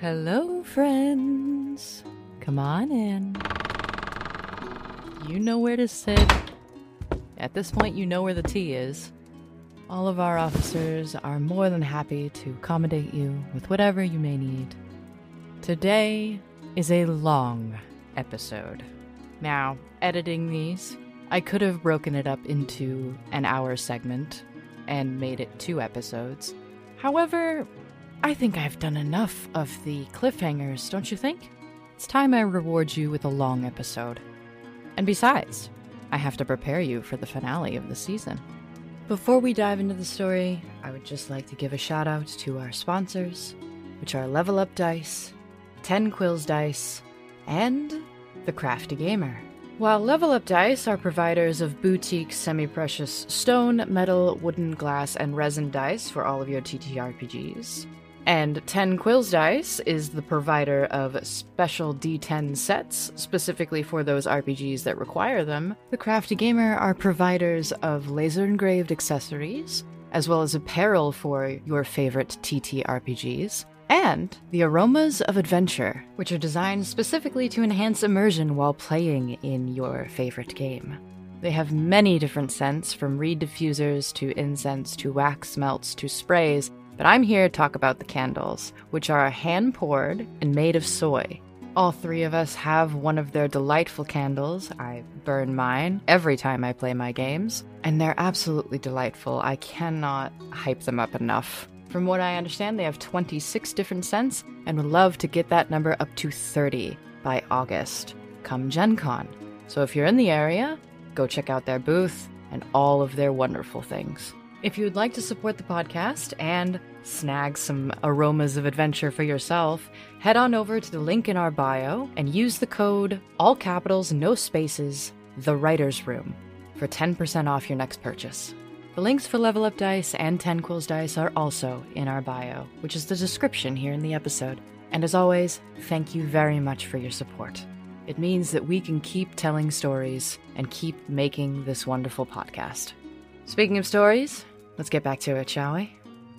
Hello, friends. Come on in. You know where to sit. At this point, you know where the tea is. All of our officers are more than happy to accommodate you with whatever you may need. Today is a long episode. Now, editing these, I could have broken it up into an hour segment and made it two episodes. However, I think I've done enough of the cliffhangers, don't you think? It's time I reward you with a long episode. And besides, I have to prepare you for the finale of the season. Before we dive into the story, I would just like to give a shout out to our sponsors, which are Level Up Dice, 10 Quills Dice, and The Crafty Gamer. While Level Up Dice are providers of boutique semi precious stone, metal, wooden, glass, and resin dice for all of your TTRPGs, and 10 Quills Dice is the provider of special D10 sets, specifically for those RPGs that require them. The Crafty Gamer are providers of laser engraved accessories, as well as apparel for your favorite TTRPGs. And the Aromas of Adventure, which are designed specifically to enhance immersion while playing in your favorite game. They have many different scents, from reed diffusers to incense to wax melts to sprays, but I'm here to talk about the candles, which are hand poured and made of soy. All three of us have one of their delightful candles. I burn mine every time I play my games, and they're absolutely delightful. I cannot hype them up enough. From what I understand, they have 26 different scents and would love to get that number up to 30 by August, come Gen Con. So if you're in the area, go check out their booth and all of their wonderful things. If you would like to support the podcast and snag some aromas of adventure for yourself, head on over to the link in our bio and use the code, all capitals, no spaces, the writer's room, for 10% off your next purchase. The links for Level Up Dice and 10 Quills Dice are also in our bio, which is the description here in the episode. And as always, thank you very much for your support. It means that we can keep telling stories and keep making this wonderful podcast. Speaking of stories, let's get back to it, shall we?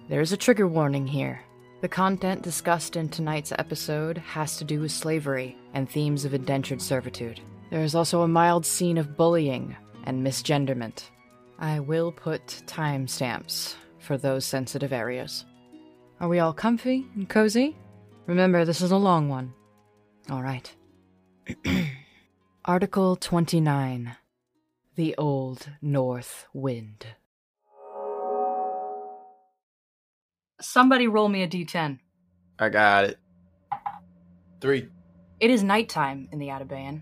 There is a trigger warning here. The content discussed in tonight's episode has to do with slavery and themes of indentured servitude. There is also a mild scene of bullying and misgenderment. I will put timestamps for those sensitive areas. Are we all comfy and cozy? Remember, this is a long one. All right. Article 29 The Old North Wind. Somebody roll me a d10. I got it. Three. It is nighttime in the Atabayan.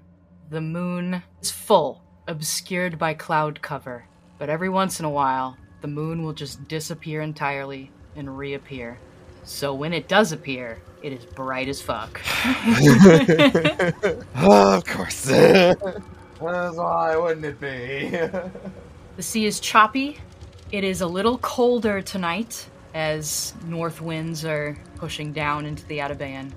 The moon is full, obscured by cloud cover. But every once in a while, the moon will just disappear entirely and reappear. So when it does appear, it is bright as fuck. oh, of course. That's why, wouldn't it be? the sea is choppy. It is a little colder tonight as north winds are pushing down into the Atabayan.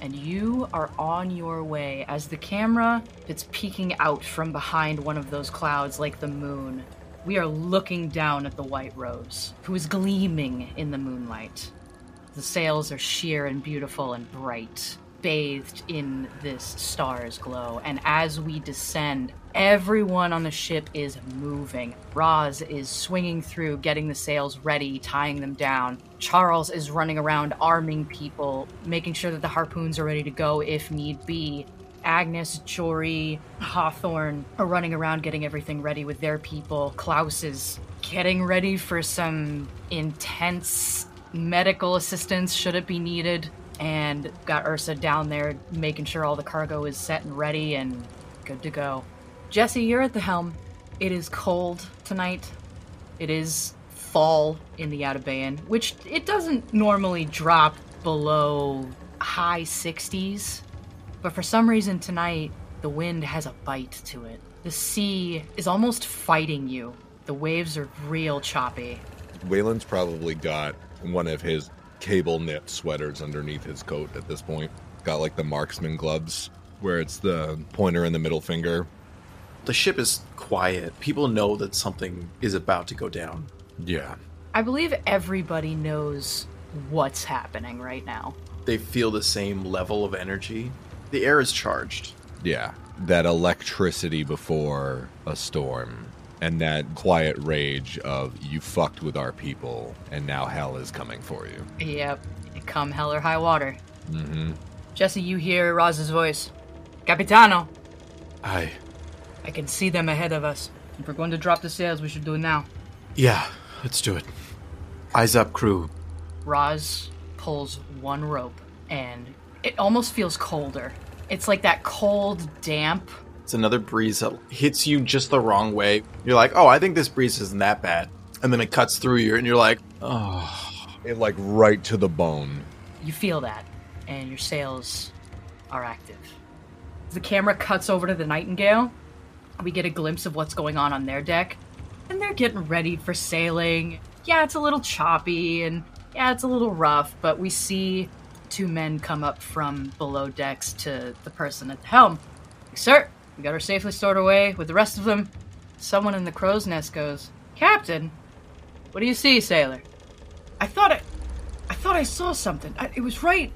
And you are on your way as the camera is peeking out from behind one of those clouds like the moon. We are looking down at the White Rose, who is gleaming in the moonlight. The sails are sheer and beautiful and bright, bathed in this star's glow. And as we descend, everyone on the ship is moving. Roz is swinging through, getting the sails ready, tying them down. Charles is running around, arming people, making sure that the harpoons are ready to go if need be. Agnes, Jory, Hawthorne are running around getting everything ready with their people. Klaus is getting ready for some intense medical assistance should it be needed. And got Ursa down there making sure all the cargo is set and ready and good to go. Jesse, you're at the helm. It is cold tonight. It is fall in the Atabayan, which it doesn't normally drop below high 60s. But for some reason tonight, the wind has a bite to it. The sea is almost fighting you. The waves are real choppy. Wayland's probably got one of his cable knit sweaters underneath his coat at this point. Got like the marksman gloves where it's the pointer and the middle finger. The ship is quiet. People know that something is about to go down. Yeah. I believe everybody knows what's happening right now. they feel the same level of energy. The air is charged. Yeah, that electricity before a storm, and that quiet rage of you fucked with our people, and now hell is coming for you. Yep. Come hell or high water. Mm-hmm. Jesse, you hear Roz's voice. Capitano, I. I can see them ahead of us. If we're going to drop the sails, we should do it now. Yeah, let's do it. Eyes up, crew. Roz pulls one rope, and it almost feels colder. It's like that cold, damp. It's another breeze that hits you just the wrong way. You're like, oh, I think this breeze isn't that bad. And then it cuts through you, and you're like, oh. It like right to the bone. You feel that, and your sails are active. The camera cuts over to the Nightingale, we get a glimpse of what's going on on their deck, and they're getting ready for sailing. Yeah, it's a little choppy, and yeah, it's a little rough, but we see two men come up from below decks to the person at the helm. Sir, we got her safely stored away with the rest of them. Someone in the crow's nest goes, Captain, what do you see, sailor? I thought I, I thought I saw something. I, it was right,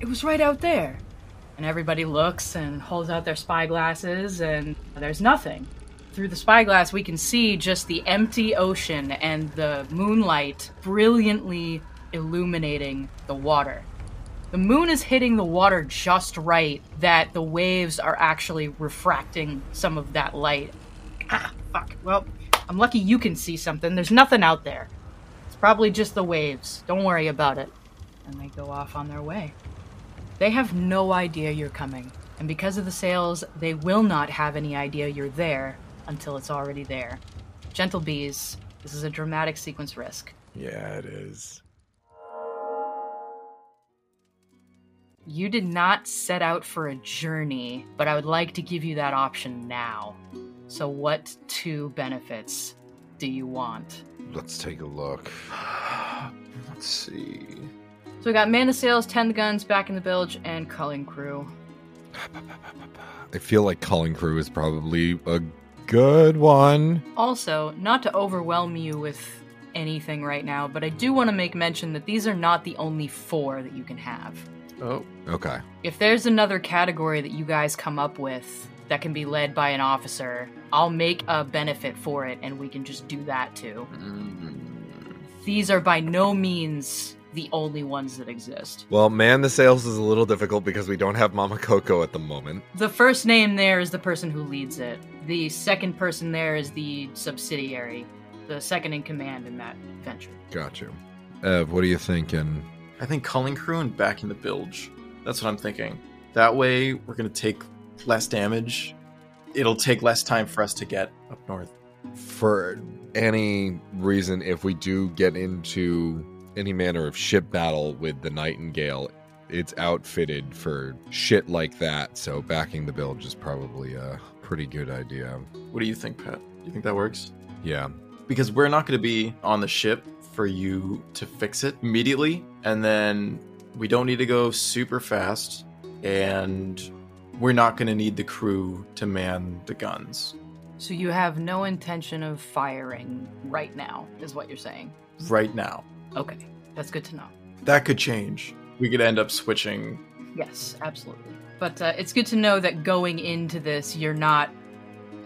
it was right out there. And everybody looks and holds out their spy glasses, and there's nothing. Through the spyglass, we can see just the empty ocean and the moonlight brilliantly illuminating the water. The moon is hitting the water just right that the waves are actually refracting some of that light. Ah, fuck. Well, I'm lucky you can see something. There's nothing out there. It's probably just the waves. Don't worry about it. And they go off on their way. They have no idea you're coming. And because of the sails, they will not have any idea you're there until it's already there. Gentle bees, this is a dramatic sequence risk. Yeah, it is. You did not set out for a journey, but I would like to give you that option now. So, what two benefits do you want? Let's take a look. Let's see. So, we got Man of Sails, 10 the guns, back in the bilge, and culling crew. I feel like calling crew is probably a good one. Also, not to overwhelm you with anything right now, but I do want to make mention that these are not the only four that you can have. Oh, Okay. If there's another category that you guys come up with that can be led by an officer, I'll make a benefit for it and we can just do that too. Mm. These are by no means the only ones that exist. Well, man, the sales is a little difficult because we don't have Mama Coco at the moment. The first name there is the person who leads it. The second person there is the subsidiary, the second in command in that venture. Got you. Ev, what are you thinking? I think culling crew and back in the bilge. That's what I'm thinking. That way, we're gonna take less damage. It'll take less time for us to get up north. For any reason, if we do get into any manner of ship battle with the Nightingale, it's outfitted for shit like that. So backing the bilge is probably a pretty good idea. What do you think, Pat? Do you think that works? Yeah. Because we're not gonna be on the ship for you to fix it immediately, and then we don't need to go super fast, and we're not gonna need the crew to man the guns So you have no intention of firing right now, is what you're saying. right now. Okay, that's good to know. That could change. We could end up switching. Yes, absolutely. But uh, it's good to know that going into this, you're not.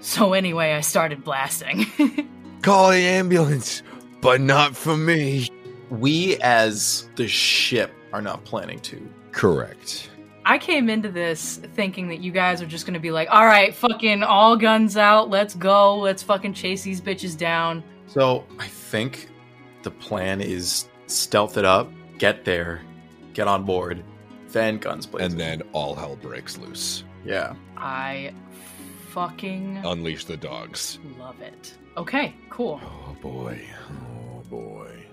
So, anyway, I started blasting. Call the ambulance, but not for me. We, as the ship, are not planning to. Correct. I came into this thinking that you guys are just gonna be like, all right, fucking all guns out, let's go, let's fucking chase these bitches down. So I think the plan is stealth it up, get there, get on board, then guns blazing. And then all hell breaks loose. yeah, I fucking Unleash the dogs. love it. Okay, cool. Oh boy. Oh boy.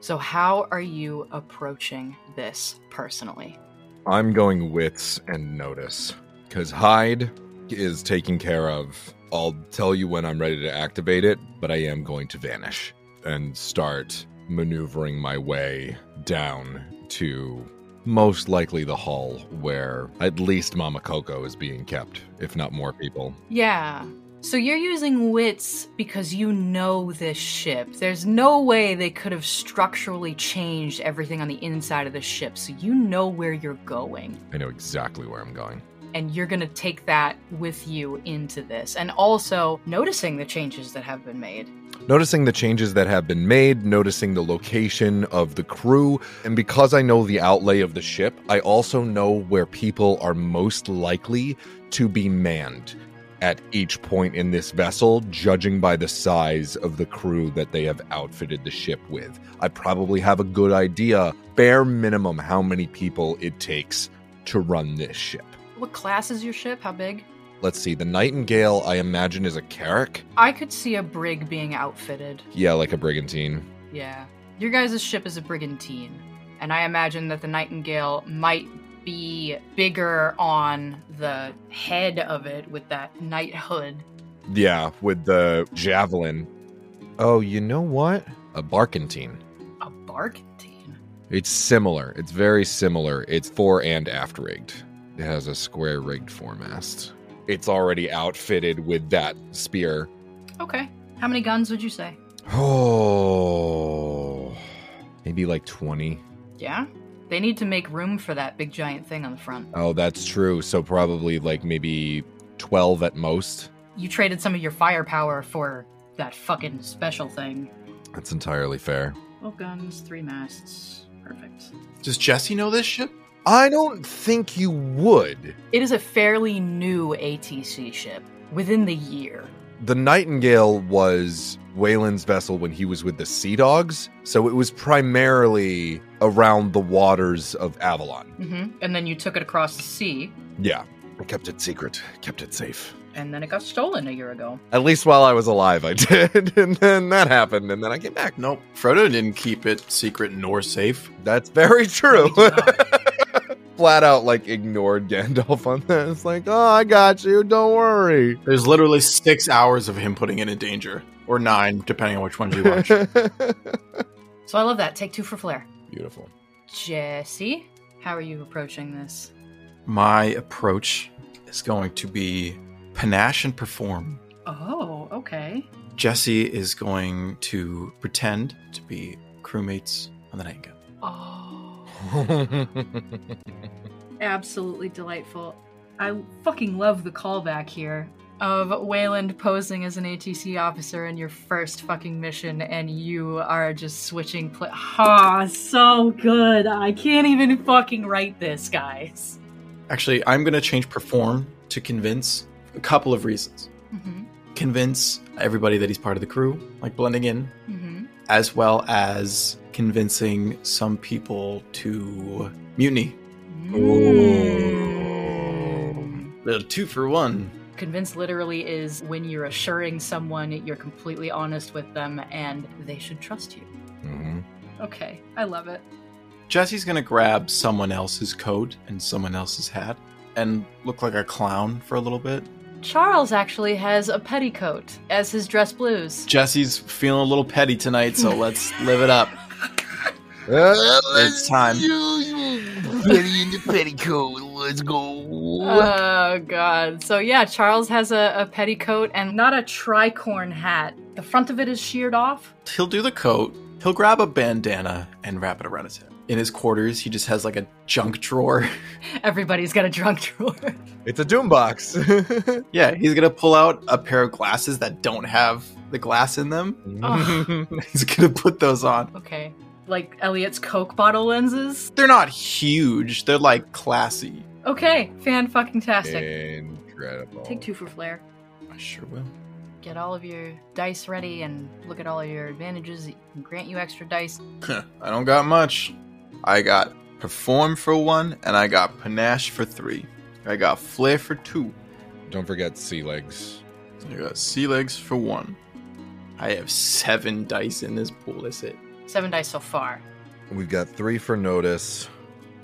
So, how are you approaching this personally? I'm going wits and notice. Because hide is taken care of. I'll tell you when I'm ready to activate it, but I am going to vanish and start maneuvering my way down to most likely the hall where at least Mama Coco is being kept, if not more people. Yeah. So you're using wits because you know this ship. There's no way they could have structurally changed everything on the inside of the ship, so you know where you're going. I know exactly where I'm going. And you're gonna take that with you into this. And also noticing the changes that have been made. Noticing the changes that have been made, noticing the location of the crew, and because I know the outlay of the ship, I also know where people are most likely to be manned at each point in this vessel, judging by the size of the crew that they have outfitted the ship with. I probably have a good idea, bare minimum, how many people it takes to run this ship. What class is your ship? How big? Let's see, the Nightingale, I imagine, is a Carrack. I could see a brig being outfitted. Yeah, like a brigantine. Yeah. Your guys' ship is a brigantine. And I imagine that the Nightingale might be bigger on the head of it with that knight hood. Yeah, with the javelin. Oh, you know what? A barkentine. A barkentine. It's similar. It's very similar. It's fore and aft rigged. It has a square rigged foremast. It's already outfitted with that spear. Okay. How many guns would you say? Oh, maybe like 20. Yeah? They need to make room for that big giant thing on the front. Oh, that's true. So probably like maybe 12 at most. You traded some of your firepower for that fucking special thing. That's entirely fair. 12 guns, three masts. Perfect. Does Jesse know this ship? I don't think you would. It is a fairly new ATC ship within the year. The Nightingale was Wayland's vessel when he was with the Sea Dogs, so it was primarily around the waters of Avalon. hmm And then you took it across the sea, Yeah. I kept it secret, kept it safe. And then it got stolen a year ago. At least while I was alive, I did. and then that happened, and then I came back. Nope. Frodo didn't keep it secret nor safe. That's very true. He did not. Flat out, like, ignored Gandalf on that. It's like, oh, I got you. Don't worry. There's literally six hours of him putting it in danger, or nine, depending on which ones you watch. So I love that. Take two for flair. Beautiful. Jesse, how are you approaching this? My approach is going to be panache and perform. Oh, okay. Jesse is going to pretend to be crewmates on the Nightingale. Oh, absolutely delightful. I fucking love the callback here of Wayland posing as an ATC officer in your first fucking mission, and you are just switching. Pla- ah, so good. I can't even fucking write this, guys. Actually, I'm going to change perform to convince a couple of reasons. Mm-hmm. Convince everybody that he's part of the crew, like blending in, Mm-hmm. as well as convincing some people to mutiny. Mm. Little two for one. Convince literally is when you're assuring someone you're completely honest with them and they should trust you. Mhm. Okay, I love it. Jesse's gonna grab someone else's coat and someone else's hat and look like a clown for a little bit. Charles actually has a petticoat as his dress blues. Jesse's feeling a little petty tonight, so let's live it up. It's time. Petty in the petticoat. Let's go. Oh god. So yeah, Charles has a, a petticoat and not a tricorn hat. The front of it is sheared off. He'll do the coat. He'll grab a bandana and wrap it around his head. In his quarters, he just has like a junk drawer. Everybody's got a junk drawer. It's a doom box. yeah, he's gonna pull out a pair of glasses that don't have the glass in them. Oh. He's gonna put those on. okay. Like Elliot's Coke bottle lenses. They're not huge. They're like classy. Okay, fan fucking tastic. Incredible. Take two for flair. I sure will. Get all of your dice ready and look at all of your advantages. Grant you extra dice. I don't got much. I got perform for one, and I got panache for three. I got flair for two. Don't forget sea legs. I got sea legs for one. I have seven dice in this pool. That's it. Seven dice so far. We've got three for notice,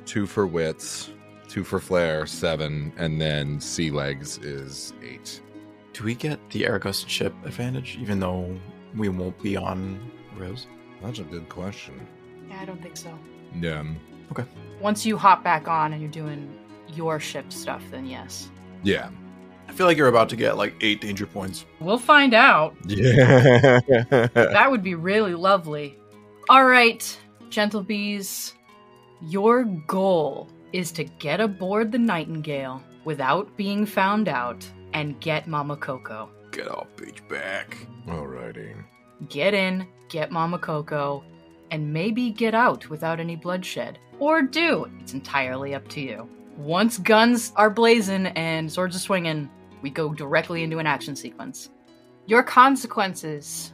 two for wits, two for flair, seven, and then sea legs is eight. Do we get the Aragos ship advantage, even though we won't be on Rose? That's a good question. Yeah, I don't think so. Yeah. Okay. Once you hop back on and you're doing your ship stuff, then yes. Yeah. I feel like you're about to get like eight danger points. We'll find out. Yeah. That would be really lovely. All right, gentle bees, your goal is to get aboard the Nightingale without being found out and get Mama Coco. Get off bitch back. Alrighty. Get in, get Mama Coco, and maybe get out without any bloodshed. Or do. It's entirely up to you. Once guns are blazing and swords are swinging, we go directly into an action sequence. Your consequences.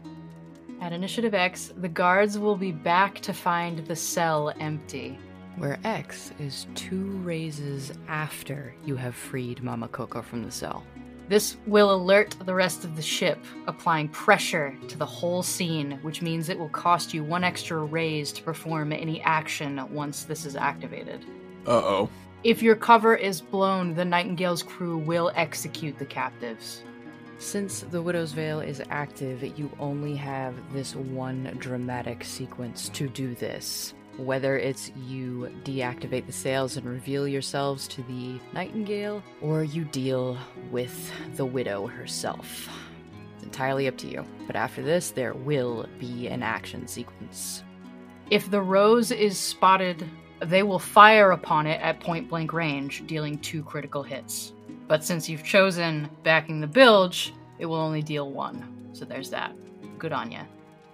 At Initiative X, the guards will be back to find the cell empty. Where X is two raises after you have freed Mama Coco from the cell. This will alert the rest of the ship, applying pressure to the whole scene, which means it will cost you one extra raise to perform any action once this is activated. Uh oh. If your cover is blown, the Nightingale's crew will execute the captives. Since the Widow's Veil is active, you only have this one dramatic sequence to do this. Whether it's you deactivate the sails and reveal yourselves to the Nightingale, or you deal with the Widow herself. It's entirely up to you. But after this, there will be an action sequence. If the rose is spotted, they will fire upon it at point blank range, dealing two critical hits. But since you've chosen backing the bilge, it will only deal one. So there's that. Good on ya.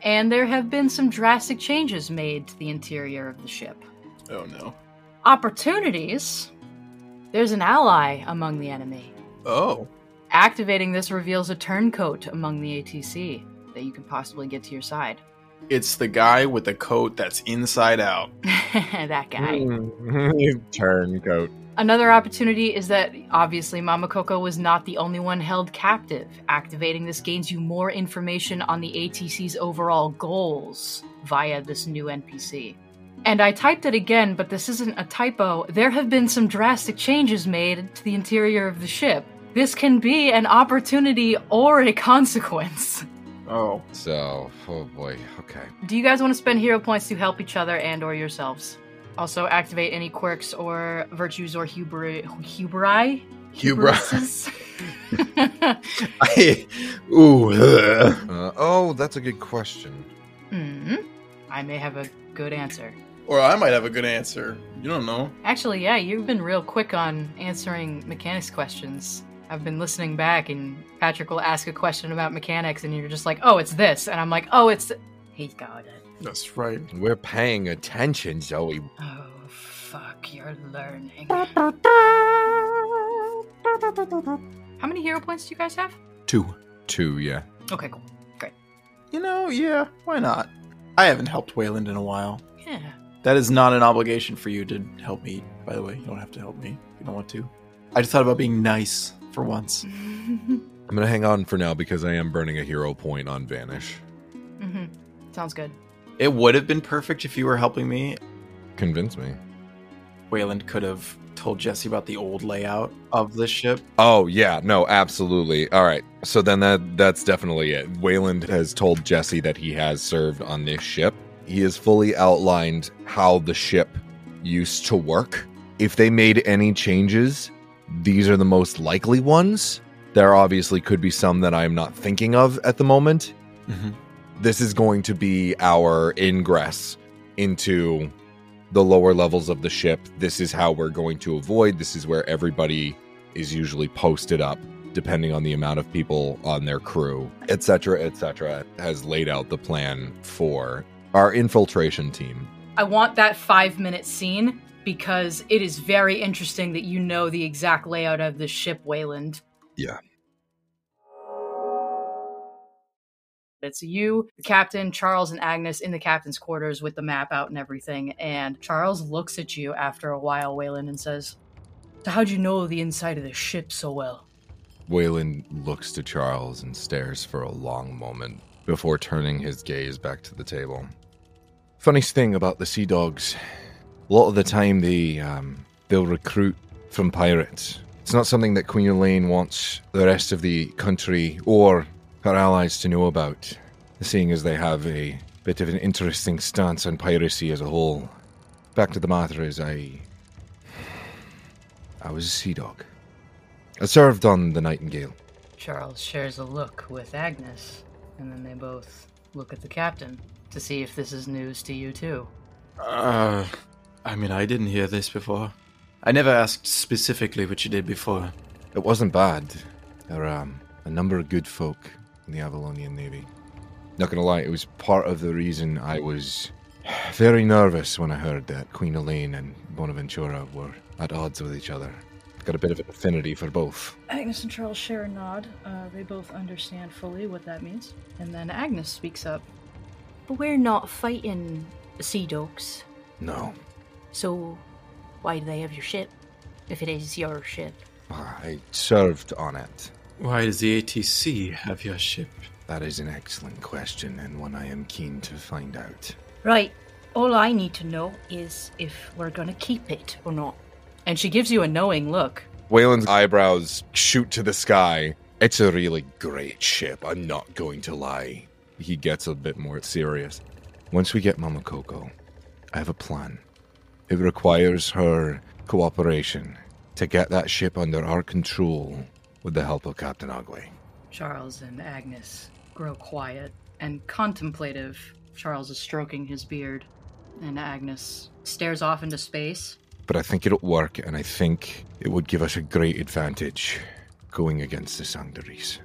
And there have been some drastic changes made to the interior of the ship. Oh no. Opportunities? There's an ally among the enemy. Oh. Activating this reveals a turncoat among the ATC that you can possibly get to your side. It's the guy with the coat that's inside out. that guy. Hmm. Turncoat. Another opportunity is that obviously Mama Coco was not the only one held captive. Activating this gains you more information on the ATC's overall goals via this new NPC. And I typed it again, but this isn't a typo. There have been some drastic changes made to the interior of the ship. This can be an opportunity or a consequence. Oh. So, oh boy. Okay. Do you guys want to spend hero points to help each other and or yourselves? Also activate any quirks or virtues or hubri hubri Hubra. I, ooh. Uh, oh, that's a good question. hmm I may have a good answer. Or I might have a good answer. You don't know. Actually, yeah, you've been real quick on answering mechanics questions. I've been listening back, and Patrick will ask a question about mechanics, and you're just like, "Oh, it's this," and I'm like, "Oh, it's." He got it. That's right. We're paying attention, Zoe. Oh, fuck! You're learning. How many hero points do you guys have? Two. Two, yeah. Okay, cool. Great. You know, yeah, why not? I haven't helped Wayland in a while. Yeah. That is not an obligation for you to help me, by the way. You don't have to help me if you don't want to. I just thought about being nice for once. I'm gonna hang on for now because I am burning a hero point on Vanish. Mm-hmm. Sounds good. It would have been perfect if you were helping me. Convince me. Wayland could have told Jesse about the old layout of the ship. Oh yeah, no, absolutely. All right, so then that that's definitely it. Wayland has told Jesse that he has served on this ship. He has fully outlined how the ship used to work. If they made any changes, these are the most likely ones. There obviously could be some that I'm not thinking of at the moment. Mm-hmm. This is going to be our ingress into the lower levels of the ship. This is how we're going to avoid. This is where everybody is usually posted up, depending on the amount of people on their crew, etc., etc. Has laid out the plan for our infiltration team. I want that five minute scene because it is very interesting that you know the exact layout of the ship, Wayland. Yeah. It's you, the captain, Charles, and Agnes in the captain's quarters with the map out and everything. And Charles looks at you after a while, Wayland, and says, So, how'd you know the inside of the ship so well? Wayland looks to Charles and stares for a long moment before turning his gaze back to the table. Funniest thing about the Sea Dogs, a lot of the time they um, they'll recruit from pirates. It's not something that Queen Elaine wants the rest of the country or her allies to know about, seeing as they have a bit of an interesting stance on piracy as a whole. Back to the matter is I I was a sea dog. I served on the Nightingale. Charles shares a look with Agnes, and then they both look at the captain to see if this is news to you too. Uh, I mean, I didn't hear this before. I never asked specifically what you did before. It wasn't bad. There are um, a number of good folk in the Avalonian Navy. Not gonna lie, it was part of the reason I was very nervous when I heard that Queen Elaine and Bonaventura were at odds with each other. Got a bit of an affinity for both. Agnes and Charles share a nod. Uh, they both understand fully what that means. And then Agnes speaks up. But we're not fighting sea dogs, No, so why do they have your ship? If it is your ship. I served on it. Why does the ATC have your ship? That is an excellent question and one I am keen to find out. Right, all I need to know is if we're gonna keep it or not. And she gives you a knowing look. Wayland's eyebrows shoot to the sky. It's a really great ship, I'm not going to lie. He gets a bit more serious. Once we get Mama Coco, I have a plan. It requires her cooperation to get that ship under our control with the help of Captain Ogway. Charles and Agnes grow quiet and contemplative. Charles is stroking his beard, and Agnes stares off into space. But I think it'll work, and I think it would give us a great advantage going against the Sangdaris.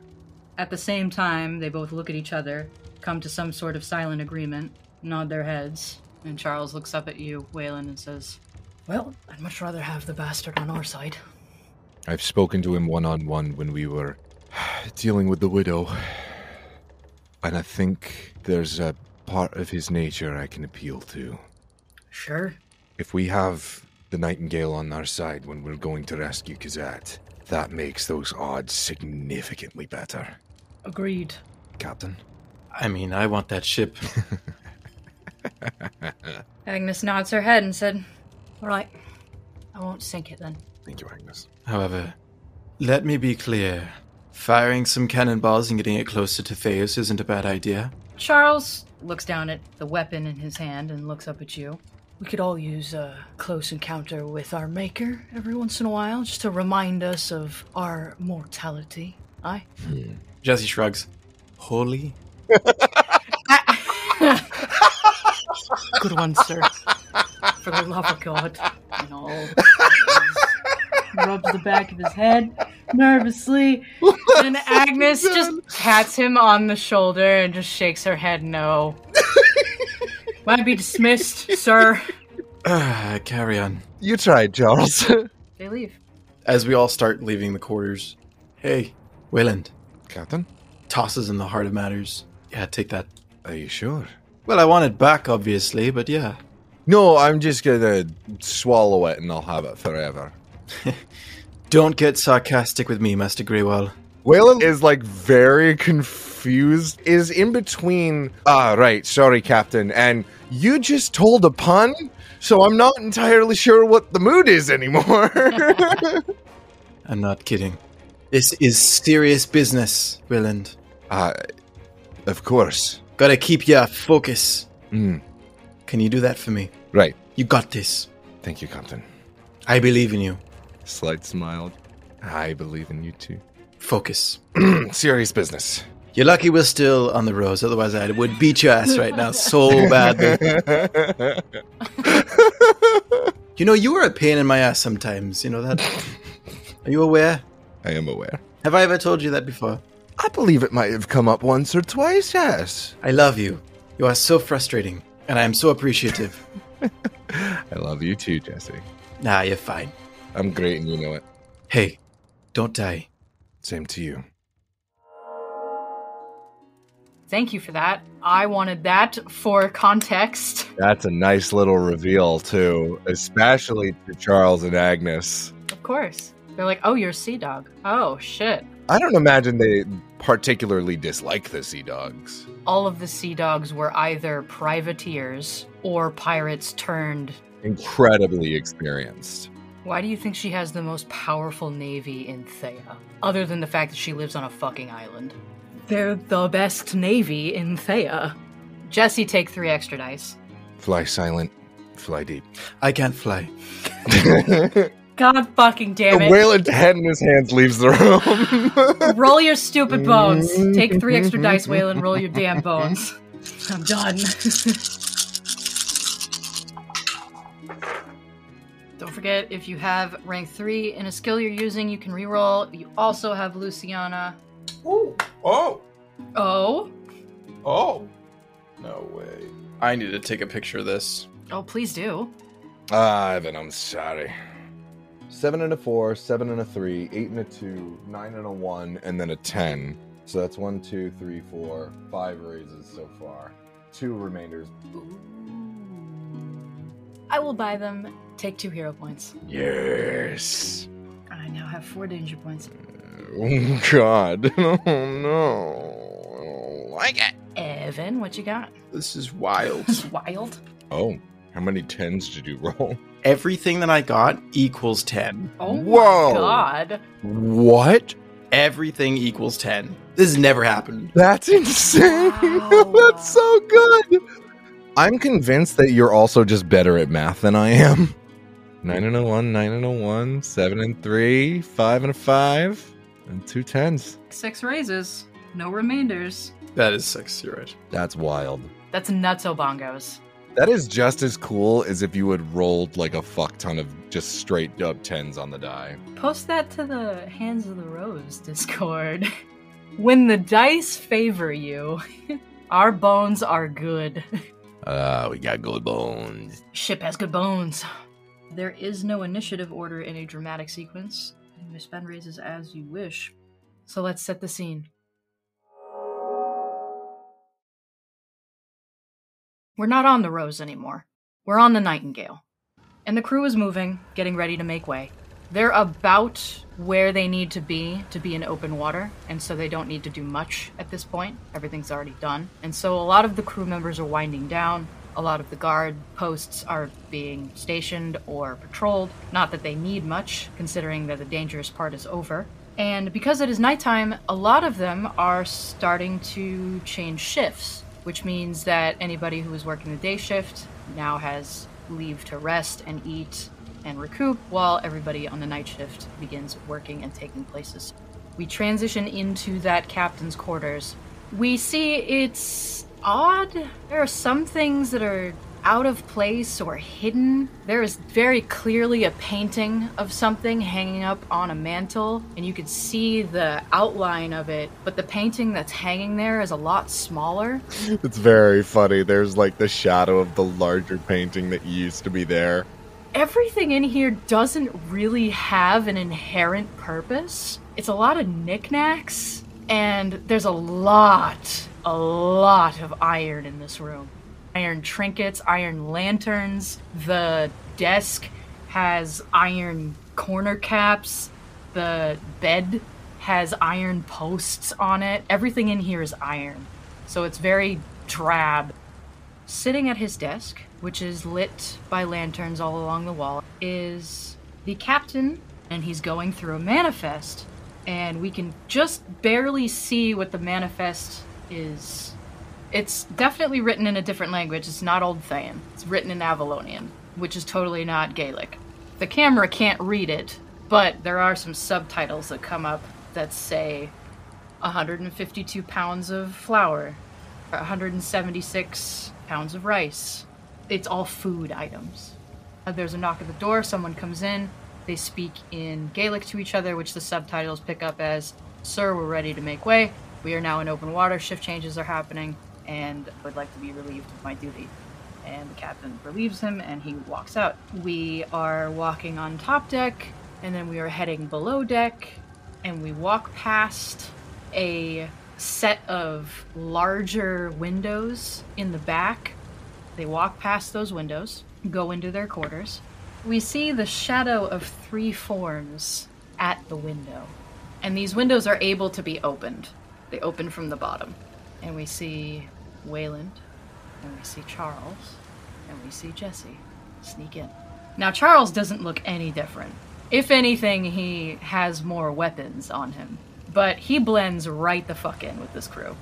At the same time, they both look at each other, come to some sort of silent agreement, nod their heads, and Charles looks up at you, Wayland, and says, Well, I'd much rather have the bastard on our side. I've spoken to him one on one when we were dealing with the widow. And I think there's a part of his nature I can appeal to. Sure. If we have the Nightingale on our side when we're going to rescue Kazat, that makes those odds significantly better. Agreed. Captain? I mean, I want that ship. Agnes nods her head and said, All right, I won't sink it then. Thank you, Agnes. However, let me be clear. Firing some cannonballs and getting it closer to Theos isn't a bad idea. Charles looks down at the weapon in his hand and looks up at you. We could all use a close encounter with our Maker every once in a while, just to remind us of our mortality. Aye? Hmm. Jesse shrugs. Holy? Good one, sir. For the love of God. And all. Rubs the back of his head nervously. And Agnes just pats him on the shoulder and just shakes her head no. Might be dismissed, sir. Ah, carry on. You tried, Charles. They leave. As we all start leaving the quarters. Hey, Wayland. Captain? Tosses in the heart of matters. Yeah, take that. Are you sure? Well, I want it back, obviously, but yeah. No, I'm just gonna swallow it and I'll have it forever. Don't get sarcastic with me, Master Greywall. Wayland is like very confused, is in between, ah, right, sorry, Captain, and you just told a pun, so I'm not entirely sure what the mood is anymore. I'm not kidding. This is serious business, Wayland. uh, of course. Gotta keep ya focus. Mm, Can you do that for me? right. You got this. Thank you, Captain. I believe in you. Slight smile. I believe in you too. Focus. Serious business. You're lucky we're still on the roads, otherwise I would beat your ass right now so badly. You know, you are a pain in my ass sometimes, you know that? Are you aware? I am aware. Have I ever told you that before? I believe it might have come up once or twice, yes. I love you. You are so frustrating, and I am so appreciative. I love you too, Jesse. Nah, you're fine. I'm great and you know it. Hey, don't die. Same to you. Thank you for that. I wanted that for context. That's a nice little reveal, too, especially to Charles and Agnes. Of course. They're like, oh, you're a sea dog. Oh, shit. I don't imagine they particularly dislike the Sea Dogs. All of the sea dogs were either privateers or pirates turned. Incredibly experienced. Why do you think she has the most powerful navy in Théah? Other than the fact that she lives on a fucking island. They're the best navy in Théah. Jesse, take three extra dice. Fly silent, fly deep. I can't fly. God God fucking damn The it. Wayland's head in his hands leaves the room. Roll your stupid bones. Take three extra dice, Wayland. Roll your damn bones. I'm done. Forget, if you have rank 3 in a skill you're using, you can reroll. You also have Luciana. Oh, oh, Oh. oh. No way. I need to take a picture of this. Oh, please do. Ah, Ivan, I'm sorry. Seven and a four, seven and a three, eight and a two, nine and a one, and then a ten. So that's one, two, three, four, five raises so far. Two remainders. I will buy them. Take two hero points. Yes. I now have four danger points. Oh God. Oh no. I don't like it. Evan, what you got? This is wild. This is wild. Oh, how many tens did you roll? Everything that I got equals 10. Oh Whoa. my god. What? Everything equals 10. This has never happened. That's insane. Wow. That's so good. I'm convinced that you're also just better at math than I am. Nine and a one, nine and a one, seven and three, five and a five, and two tens. Six raises. No remainders. That is six, you're right. That's wild. That's nuts, bongos. That is just as cool as if you had rolled like a fuck ton of just straight up tens on the die. Post that to the Hands of the Rose Discord. when the dice favor you, our bones are good. Ah, we got good bones. Ship has good bones. There is no initiative order in a dramatic sequence. You may spend raises as you wish. So let's set the scene. We're not on the Rose anymore. We're on the Nightingale. And the crew is moving, getting ready to make way. They're about where they need to be to be in open water, and so they don't need to do much at this point. Everything's already done. And so a lot of the crew members are winding down. A lot of the guard posts are being stationed or patrolled. Not that they need much, considering that the dangerous part is over. And because it is nighttime, a lot of them are starting to change shifts, which means that anybody who was working the day shift now has leave to rest and eat and recoup while everybody on the night shift begins working and taking places. We transition into that captain's quarters. We see it's odd. There are some things that are out of place or hidden. There is very clearly a painting of something hanging up on a mantle, and you can see the outline of it, but the painting that's hanging there is a lot smaller. It's very funny. There's like the shadow of the larger painting that used to be there. Everything in here doesn't really have an inherent purpose. It's a lot of knickknacks, and there's a lot, a lot of iron in this room. Iron trinkets, iron lanterns. The desk has iron corner caps. The bed has iron posts on it. Everything in here is iron. So it's very drab. Sitting at his desk, which is lit by lanterns all along the wall, is the captain, and he's going through a manifest. And we can just barely see what the manifest is. It's definitely written in a different language. It's not Old Thayan. It's written in Avalonian, which is totally not Gaelic. The camera can't read it, but there are some subtitles that come up that say 152 pounds of flour, 176 pounds of rice. It's all food items. Uh, There's a knock at the door, someone comes in, they speak in Gaelic to each other, which the subtitles pick up as Sir, we're ready to make way. We are now in open water, shift changes are happening, and would like to be relieved of my duty. And the captain relieves him and he walks out. We are walking on top deck, and then we are heading below deck, and we walk past a set of larger windows in the back. They walk past those windows, go into their quarters. We see the shadow of three forms at the window. And these windows are able to be opened. They open from the bottom. And we see Wayland, and we see Charles, and we see Jesse sneak in. Now, Charles doesn't look any different. If anything, he has more weapons on him. But he blends right the fuck in with this crew.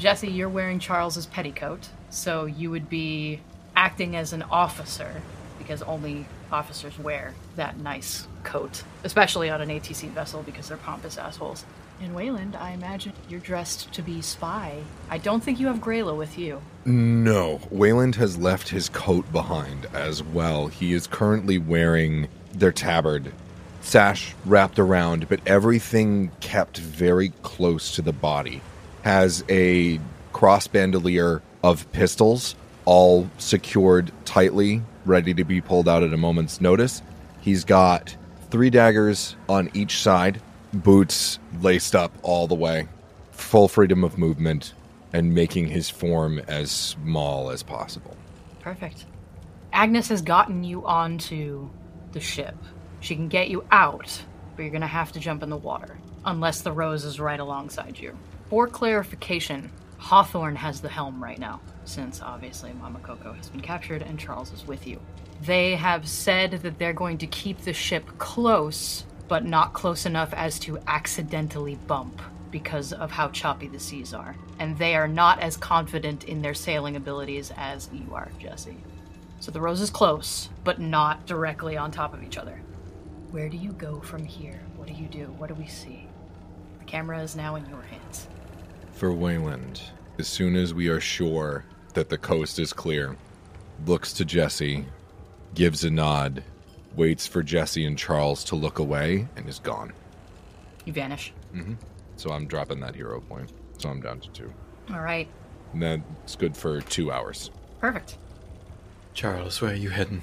Jesse, you're wearing Charles's petticoat, so you would be acting as an officer. because only officers wear that nice coat, especially on an ATC vessel because they're pompous assholes. In Wayland, I imagine you're dressed to be spy. I don't think you have Grayla with you. No, Wayland has left his coat behind as well. He is currently wearing their tabard, sash wrapped around, but everything kept very close to the body. Has a cross bandolier of pistols, all secured tightly, ready to be pulled out at a moment's notice. He's got three daggers on each side, boots laced up all the way, full freedom of movement, and making his form as small as possible. Perfect. Agnes has gotten you onto the ship. She can get you out, but you're gonna have to jump in the water, unless the Rose is right alongside you. For clarification, Hawthorne has the helm right now, since obviously Mama Coco has been captured and Charles is with you. They have said that they're going to keep the ship close, but not close enough as to accidentally bump because of how choppy the seas are. And they are not as confident in their sailing abilities as you are, Jesse. So the Rose is close, but not directly on top of each other. Where do you go from here? What do you do? What do we see? The camera is now in your hands. For Wayland, as soon as we are sure that the coast is clear, looks to Jesse, gives a nod, waits for Jesse and Charles to look away, and is gone. You vanish. Mm-hmm. So I'm dropping that hero point. So I'm down to two. All right. And that's good for two hours. Perfect. Charles, where are you heading?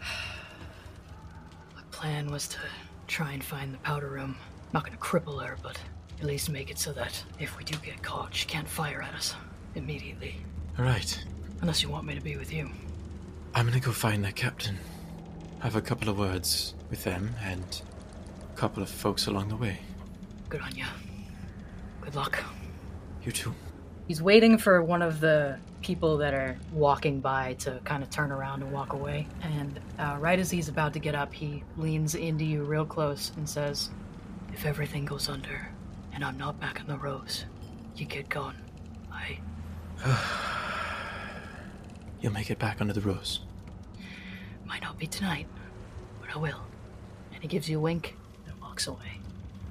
My plan was to try and find the powder room. Not gonna cripple her, but at least make it so that if we do get caught, she can't fire at us immediately. All right. Unless you want me to be with you. I'm gonna go find that captain. Have a couple of words with them and a couple of folks along the way. Good on ya. Good luck. You too. He's waiting for one of the people that are walking by to kind of turn around and walk away. And uh, right as he's about to get up, he leans into you real close and says, If everything goes under and I'm not back in the rose, you get gone. I You'll make it back under the rose. might not be tonight, but I will. and he gives you a wink and walks away.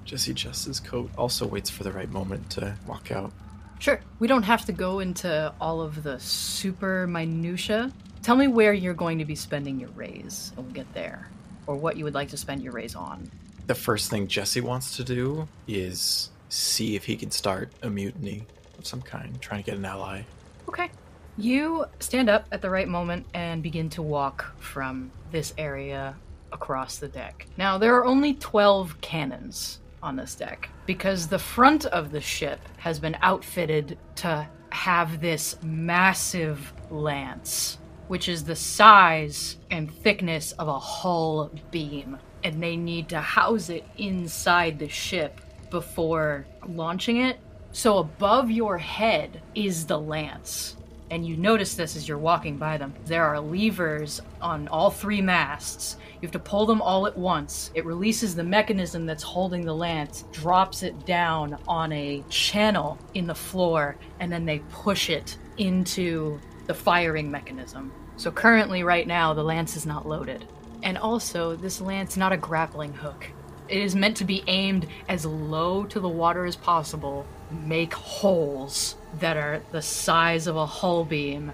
Jesse adjusts his coat, also waits for the right moment to walk out. Sure. We don't have to go into all of the super minutia. Tell me where you're going to be spending your raise, and we'll get there. Or what you would like to spend your raise on. The first thing Jesse wants to do is see if he can start a mutiny of some kind, trying to get an ally. Okay. You stand up at the right moment and begin to walk from this area across the deck. Now, there are only 12 cannons on this deck because the front of the ship has been outfitted to have this massive lance, which is the size and thickness of a hull beam. And they need to house it inside the ship before launching it. So above your head is the lance. And you notice this as you're walking by them. There are levers on all three masts. You have to pull them all at once. It releases the mechanism that's holding the lance, drops it down on a channel in the floor, and then they push it into the firing mechanism. So currently, right now, the lance is not loaded. And also, this lance is not a grappling hook. It is meant to be aimed as low to the water as possible, make holes that are the size of a hull beam,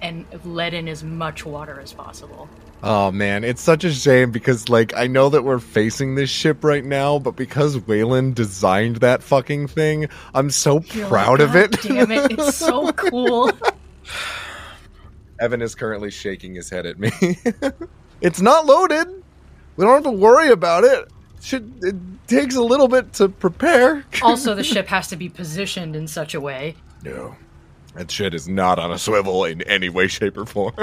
and let in as much water as possible. Oh man, it's such a shame because like I know that we're facing this ship right now, but because Wayland designed that fucking thing, I'm so You're proud like, of it. Damn it, it's so cool. Evan is currently shaking his head at me. it's not loaded. We don't have to worry about it. it Should it takes a little bit to prepare. also, the ship has to be positioned in such a way no. That shit is not on a swivel in any way, shape, or form.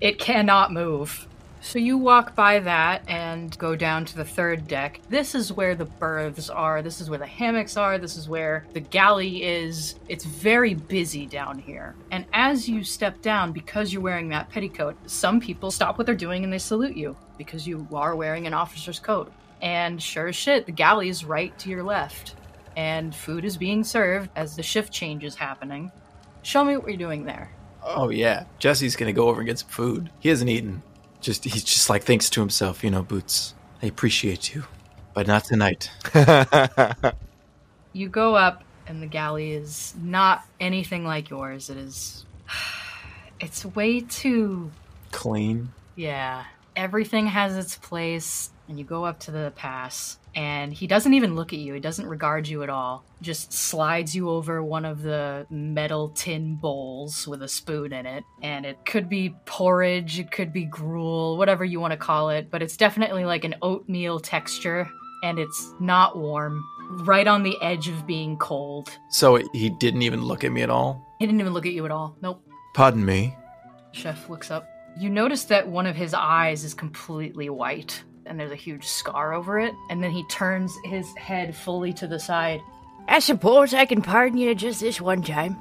it cannot move. So you walk by that and go down to the third deck. This is where the berths are. This is where the hammocks are. This is where the galley is. It's very busy down here. And as you step down, because you're wearing that petticoat, some people stop what they're doing and they salute you because you are wearing an officer's coat. And sure as shit, the galley is right to your left. And food is being served as the shift change is happening. Show me what you're doing there. Oh yeah, Jesse's gonna go over and get some food. He hasn't eaten Just he's just like thinks to himself, you know, Boots, I appreciate you, but not tonight. You go up, and the galley is not anything like yours. It is. It's way too. Clean. Yeah. Everything has its place, and you go up to the pass, and he doesn't even look at you. He doesn't regard you at all. Just slides you over one of the metal tin bowls with a spoon in it. And it could be porridge, it could be gruel, whatever you want to call it, but it's definitely like an oatmeal texture, and it's not warm. Right on the edge of being cold. So he didn't even look at me at all. He didn't even look at you at all. Nope. Pardon me. Chef looks up. You notice that one of his eyes is completely white, and there's a huge scar over it. And then he turns his head fully to the side. I suppose I can pardon you just this one time.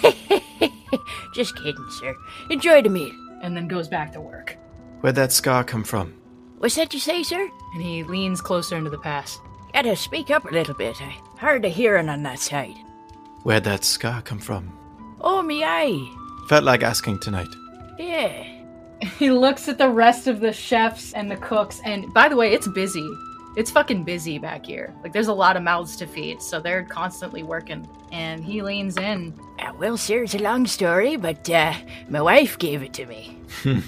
just kidding, sir. Enjoy the meal. and then goes back to work. Where'd that scar come from? What's that you say, sir? And he leans closer into the pass. Gotta speak up a little bit. I hard of hearing on that side. Where'd that scar come from? Oh, me eye. Felt like asking tonight. Yeah. He looks at the rest of the chefs and the cooks, and by the way, it's busy. It's fucking busy back here. Like, there's a lot of mouths to feed, so they're constantly working. And he leans in. Uh, well, sir, it's a long story, but uh, my wife gave it to me.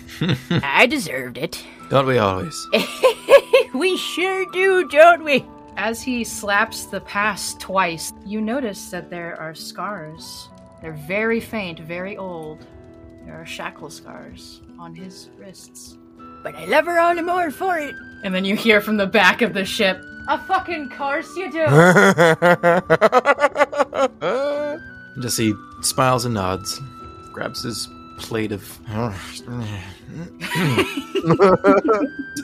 I deserved it. Don't we always? we sure do, don't we? As he slaps the pass twice, you notice that there are scars. They're very faint, very old. There are shackle scars on his wrists. But I love her all the more for it. And then you hear from the back of the ship, A fucking course you do! Just he smiles and nods, grabs his plate of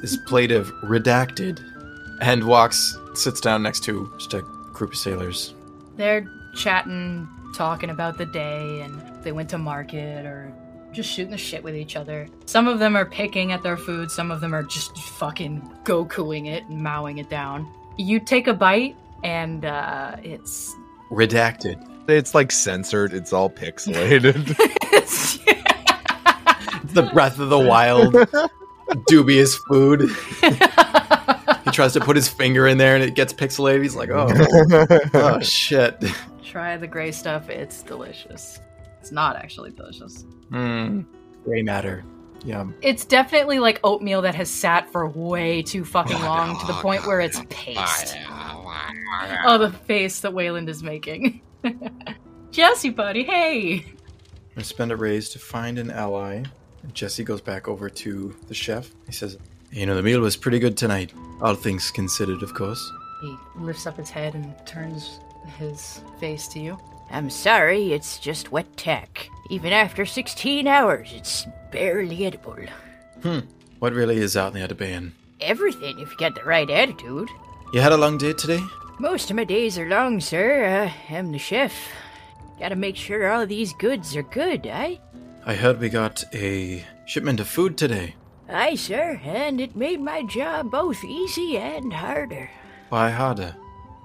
his plate of redacted, and walks, sits down next to just a group of sailors. They're chatting, talking about the day, and they went to market or just shooting the shit with each other. Some of them are picking at their food, some of them are just fucking Gokuing it and mowing it down. You take a bite, and uh, it's. Redacted. It's like censored. It's all pixelated. It's the Breath of the Wild dubious food. he tries to put his finger in there and it gets pixelated. He's like, oh, oh shit. Try the gray stuff, it's delicious. It's not actually delicious. Hmm. Gray matter. Yum. It's definitely like oatmeal that has sat for way too fucking long to the point where it's paste. Oh, the face that Wayland is making. Jesse, buddy, hey! I spend a raise to find an ally. Jesse goes back over to the chef. He says, You know, the meal was pretty good tonight. All things considered, of course. He lifts up his head and turns his face to you. I'm sorry, it's just wet tack. Even after 16 hours, it's barely edible. Hmm. What really is out in the Atabean? Everything if you get the right attitude. You had a long day today? Most of my days are long, sir. Uh, I'm the chef. Gotta make sure all these goods are good, eh? I heard we got a shipment of food today. Aye, sir, and it made my job both easy and harder. Why harder?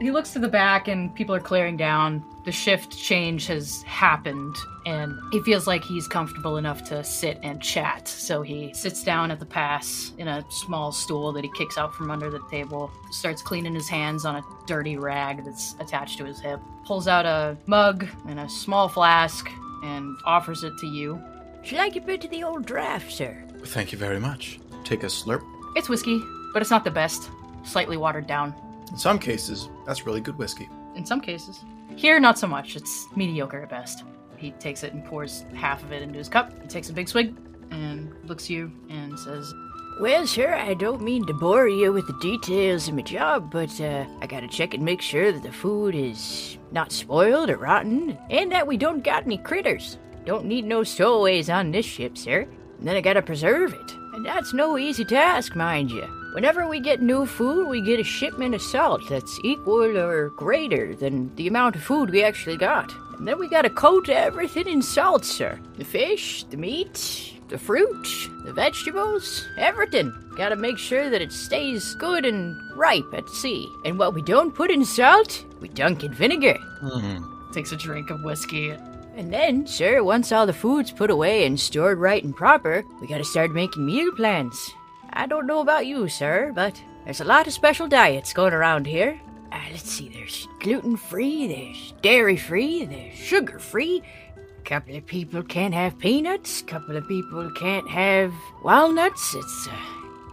He looks to the back and people are clearing down. The shift change has happened and he feels like he's comfortable enough to sit and chat. So he sits down at the pass in a small stool that he kicks out from under the table, starts cleaning his hands on a dirty rag that's attached to his hip, pulls out a mug and a small flask and offers it to you. Should I get bit to the old draft, sir? Thank you very much. Take a slurp. It's whiskey, but it's not the best. Slightly watered down. In some cases, that's really good whiskey. in some cases. Here, not so much. It's mediocre at best. He takes it and pours half of it into his cup. He takes a big swig and looks you and says, Well, sir, I don't mean to bore you with the details of my job, but uh, I gotta check and make sure that the food is not spoiled or rotten, and that we don't got any critters. Don't need no stowaways on this ship, sir. And then I gotta preserve it. And that's no easy task, mind you. Whenever we get new food, we get a shipment of salt that's equal or greater than the amount of food we actually got. And then we gotta coat everything in salt, sir. The fish, the meat, the fruit, the vegetables, everything. Gotta make sure that it stays good and ripe at sea. And what we don't put in salt, we dunk in vinegar. Hmm. takes a drink of whiskey. And then, sir, once all the food's put away and stored right and proper, we gotta start making meal plans. I don't know about you, sir, but there's a lot of special diets going around here. Uh, let's see, there's gluten free, there's dairy free, there's sugar free. A Couple of people can't have peanuts, a couple of people can't have walnuts. It's, uh,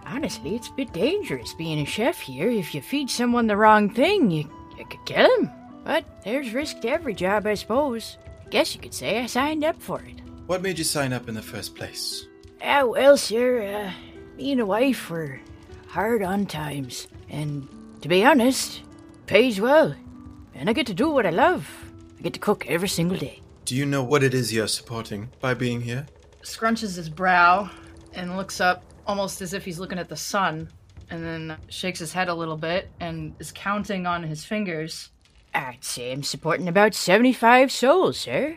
honestly, it's a bit dangerous being a chef here. If you feed someone the wrong thing, you, you could kill them. But there's risk to every job, I suppose. I guess you could say I signed up for it. What made you sign up in the first place? Ah, well, sir, uh, me and a wife were hard on times. And to be honest, pays well. And I get to do what I love. I get to cook every single day. Do you know what it is you're supporting by being here? Scrunches his brow and looks up almost as if he's looking at the sun, and then shakes his head a little bit and is counting on his fingers. I'd say I'm supporting about 75 souls, sir.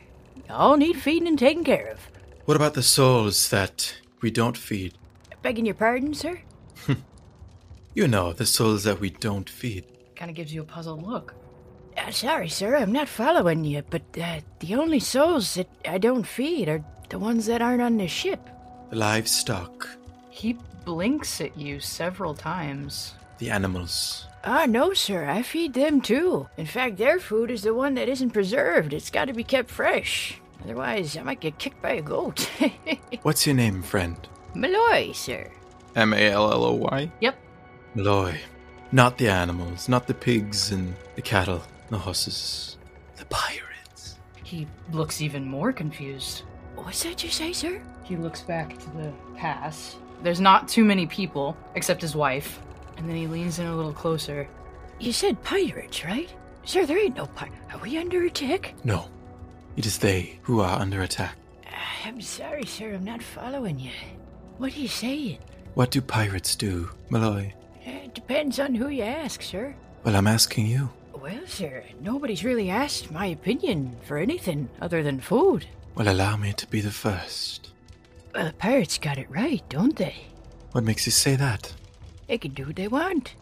All need feeding and taken care of. What about the souls that we don't feed? Begging your pardon, sir? You know, the souls that we don't feed. Kind of gives you a puzzled look. Uh, sorry, sir, I'm not following you, but uh, the only souls that I don't feed are the ones that aren't on the ship. The livestock, He blinks at you several times. the animals. Ah, no, sir, I feed them too. In fact, their food is the one that isn't preserved. It's got to be kept fresh. Otherwise, I might get kicked by a goat. What's your name, friend? Malloy, sir. M A L L O Y? Yep. Malloy. Not the animals, not the pigs and the cattle, the horses. The pirates. He looks even more confused. What's that you say, sir? He looks back to the pass. There's not too many people, except his wife. And then he leans in a little closer. You said pirates, right? Sir, there ain't no pirate. Are we under attack? No. It is they who are under attack. Ah, I'm sorry, sir, I'm not following you. What are you saying? What do pirates do, Malloy? It depends on who you ask, sir. Well, I'm asking you. Well, sir, nobody's really asked my opinion for anything other than food. Well, allow me to be the first. Well, the pirates got it right, don't they? What makes you say that? They can do what they want.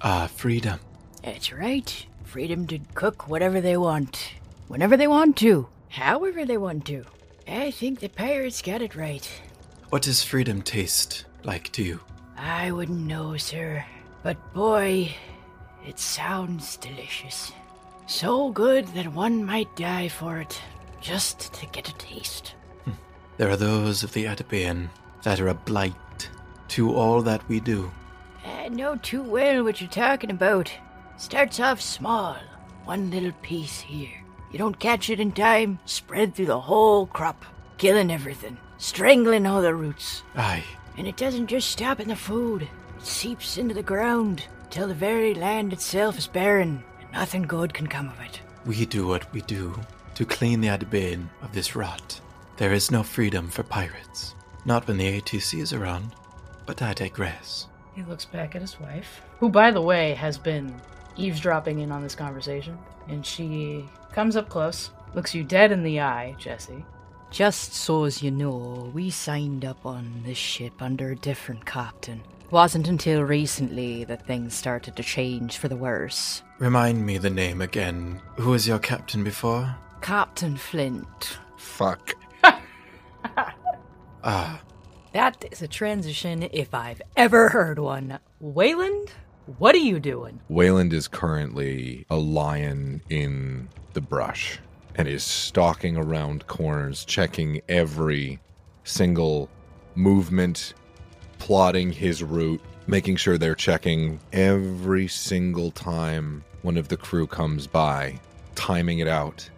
Ah, freedom. That's right. Freedom to cook whatever they want, whenever they want to, however they want to. I think the pirates got it right. What does freedom taste like to you? I wouldn't know, sir. But boy, it sounds delicious. So good that one might die for it, just to get a taste. Hmm. There are those of the Atabean that are a blight to all that we do. I know too well what you're talking about. Starts off small, one little piece here. You don't catch it in time, spread through the whole crop, killing everything, strangling all the roots. Aye, And it doesn't just stop in the food, it seeps into the ground till the very land itself is barren, and nothing good can come of it. we do what we do to clean the Atabean of this rot. There is no freedom for pirates. Not when the ATC is around. But I digress. He looks back at his wife, who, by the way, has been eavesdropping in on this conversation. And she comes up close, looks you dead in the eye, Jesse. Just so as you know, we signed up on this ship under a different captain. Wasn't until recently that things started to change for the worse. Remind me the name again. Who was your captain before? Captain Flint. Fuck. Ah, That is a transition if I've ever heard one. Wayland, what are you doing? Wayland is currently a lion in the brush and is stalking around corners, checking every single movement, plotting his route, making sure they're checking every single time one of the crew comes by, timing it out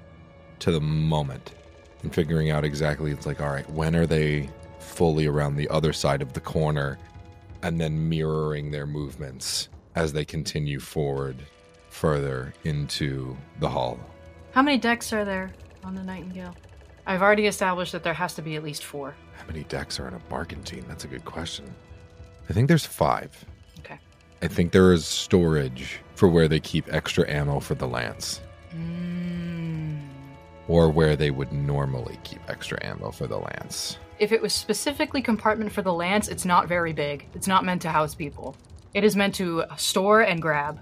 to the moment and figuring out exactly it's like, all right, when are they fully around the other side of the corner? and then mirroring their movements as they continue forward further into the hall. How many decks are there on the Nightingale? I've already established that there has to be at least four. How many decks are in a barkentine? That's a good question. I think there's five. Okay. I think there is storage for where they keep extra ammo for the lance, Mm. or where they would normally keep extra ammo for the lance. If it was specifically compartment for the lance, it's not very big. It's not meant to house people. It is meant to store and grab.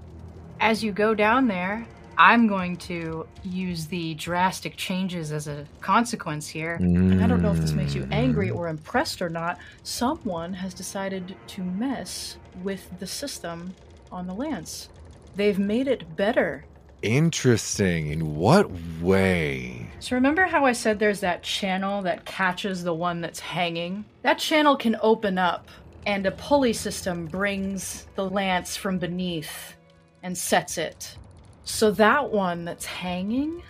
As you go down there, I'm going to use the drastic changes as a consequence here. And I don't know if this makes you angry or impressed or not. Someone has decided to mess with the system on the Lance. They've made it better. Interesting. In what way? So remember how I said there's that channel that catches the one that's hanging? That channel can open up, and a pulley system brings the lance from beneath and sets it. So that one that's hanging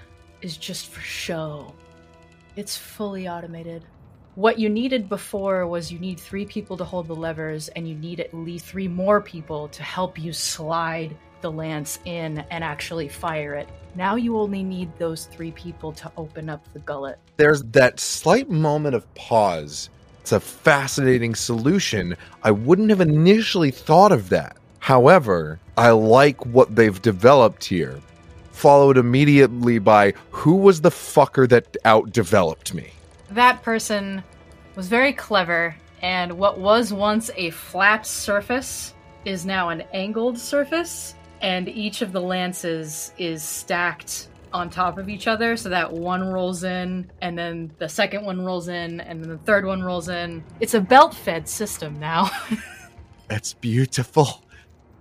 is just for show. It's fully automated. What you needed before was you need three people to hold the levers, and you need at least three more people to help you slide the lance in and actually fire it. Now you only need those three people to open up the gullet. There's that slight moment of pause. It's a fascinating solution. I wouldn't have initially thought of that. However, I like what they've developed here. Followed immediately by who was the fucker that outdeveloped me? That person was very clever, and what was once a flat surface is now an angled surface, and each of the lances is stacked on top of each other so that one rolls in and then the second one rolls in and then the third one rolls in. It's a belt fed system now. That's beautiful.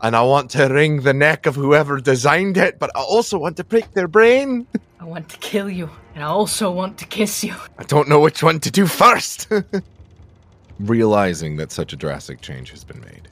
And I want to wring the neck of whoever designed it, but I also want to break their brain. I want to kill you, and I also want to kiss you. I don't know which one to do first. realizing that such a drastic change has been made,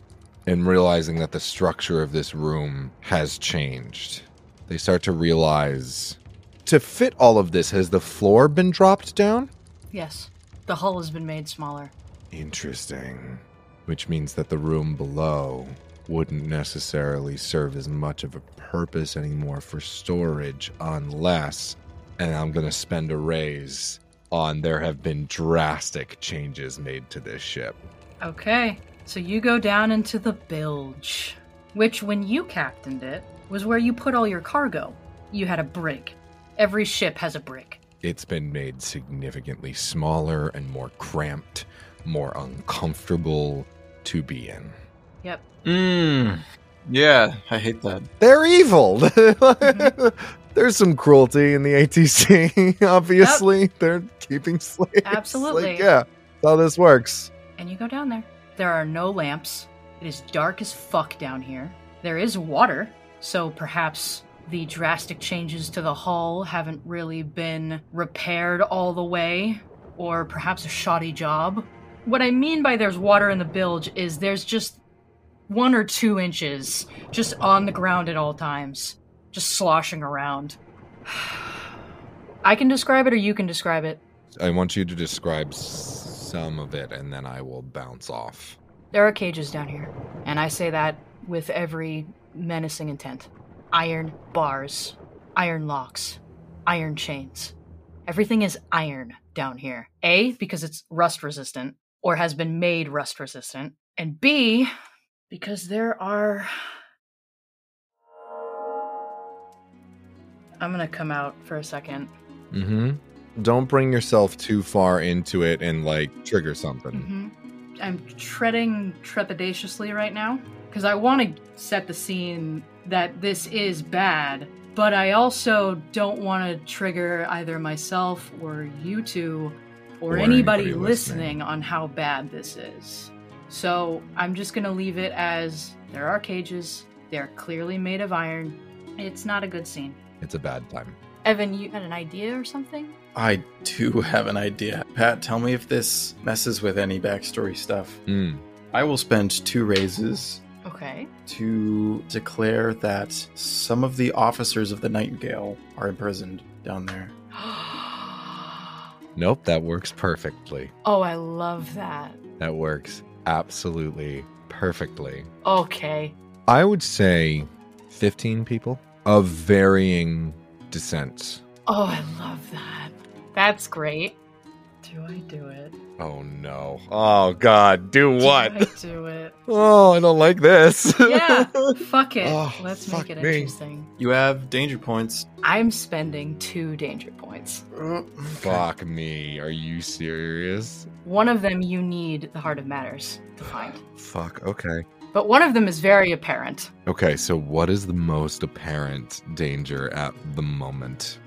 and realizing that the structure of this room has changed, they start to realize to fit all of this, has the floor been dropped down? Yes, the hull has been made smaller. Interesting. Which means that the room below wouldn't necessarily serve as much of a purpose anymore for storage unless, and I'm going to spend a raise on there have been drastic changes made to this ship. Okay, so you go down into the bilge, which, when you captained it, was where you put all your cargo. You had a brig. Every ship has a brig. It's been made significantly smaller and more cramped, more uncomfortable to be in. Yep. Mmm. Yeah, I hate that. They're evil. Mm-hmm. There's some cruelty in the ATC, obviously. They're keeping slaves. Absolutely. Like, yeah, that's how this works. And you go down there. There are no lamps. It is dark as fuck down here. There is water, so perhaps the drastic changes to the hull haven't really been repaired all the way, or perhaps a shoddy job. What I mean by there's water in the bilge is there's just one or two inches just on the ground at all times, just sloshing around. I can describe it or you can describe it. I want you to describe some of it, and then I will bounce off. There are cages down here, and I say that with every menacing intent. Iron bars, iron locks, iron chains. Everything is iron down here. A, because it's rust resistant, or has been made rust resistant, and B, because there are. I'm gonna come out for a second. Mm-hmm. Don't bring yourself too far into it and like trigger something. Mm-hmm. I'm treading trepidatiously right now because I want to set the scene that this is bad, but I also don't want to trigger either myself or you two or, Or anybody, anybody listening. listening. on how bad this is. So I'm just going to leave it as there are cages, they're clearly made of iron. It's not a good scene. It's a bad time. Evan, you had an idea or something? I do have an idea. Pat, tell me if this messes with any backstory stuff. Mm. I will spend two raises Okay. to declare that some of the officers of the Nightingale are imprisoned down there. Nope, that works perfectly. oh, I love that. That works absolutely perfectly. Okay. I would say 15 people of varying descents. Oh, I love that. That's great. Do I do it? Oh no. Oh god, do Do what? I do it? Oh, I don't like this. Yeah, fuck it. Oh, Let's fuck make it me. interesting. You have danger points. I'm spending two danger points. Fuck me. Are you serious? One of them you need the Heart of Matters to find. Fuck, okay. but one of them is very apparent. Okay, so what is the most apparent danger at the moment?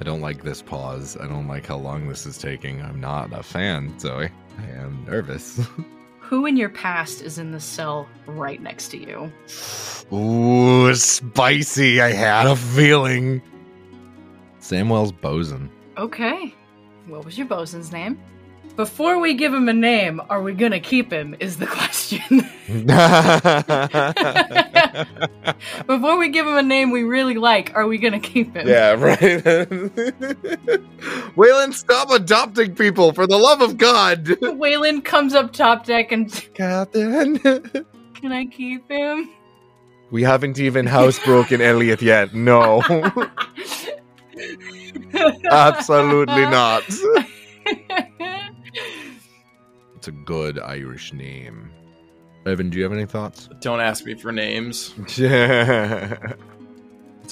I don't like this pause. I don't like how long this is taking. I'm not a fan, Zoe. I am nervous. Who in your past is in the cell right next to you? Ooh, spicy. I had a feeling. Samwell's bosun. Okay. What was your bosun's name? Before we give him a name, are we gonna keep him? Is the question. Before we give him a name we really like, are we gonna keep him? yeah, right. Wayland, stop adopting people for the love of God. Wayland comes up top deck and Captain. can I keep him? We haven't even housebroken Elliot yet. No. Absolutely not. It's a good Irish name. Evan, do you have any thoughts? Don't ask me for names. Let's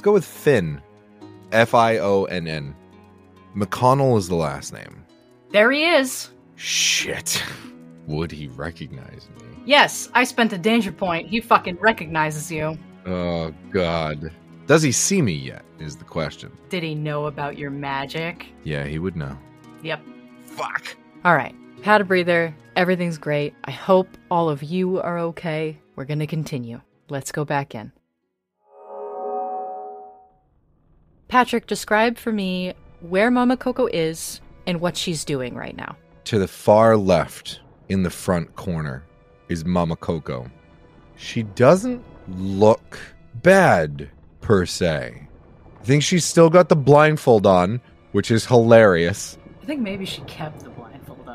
go with Fionn. F I O N N. McConnell is the last name. there he is. Shit. Would he recognize me? Yes, I spent a danger point. He fucking recognizes you. Oh, God. Does he see me yet? Is the question. Did he know about your magic? Yeah, he would know. Yep. Fuck. All right, had a breather. Everything's great. I hope all of you are okay. We're gonna continue. Let's go back in. Patrick, describe for me where Mama Coco is and what she's doing right now. To the far left, in the front corner, is Mama Coco. She doesn't look bad, per se. I think she's still got the blindfold on, which is hilarious. I think maybe she kept the blindfold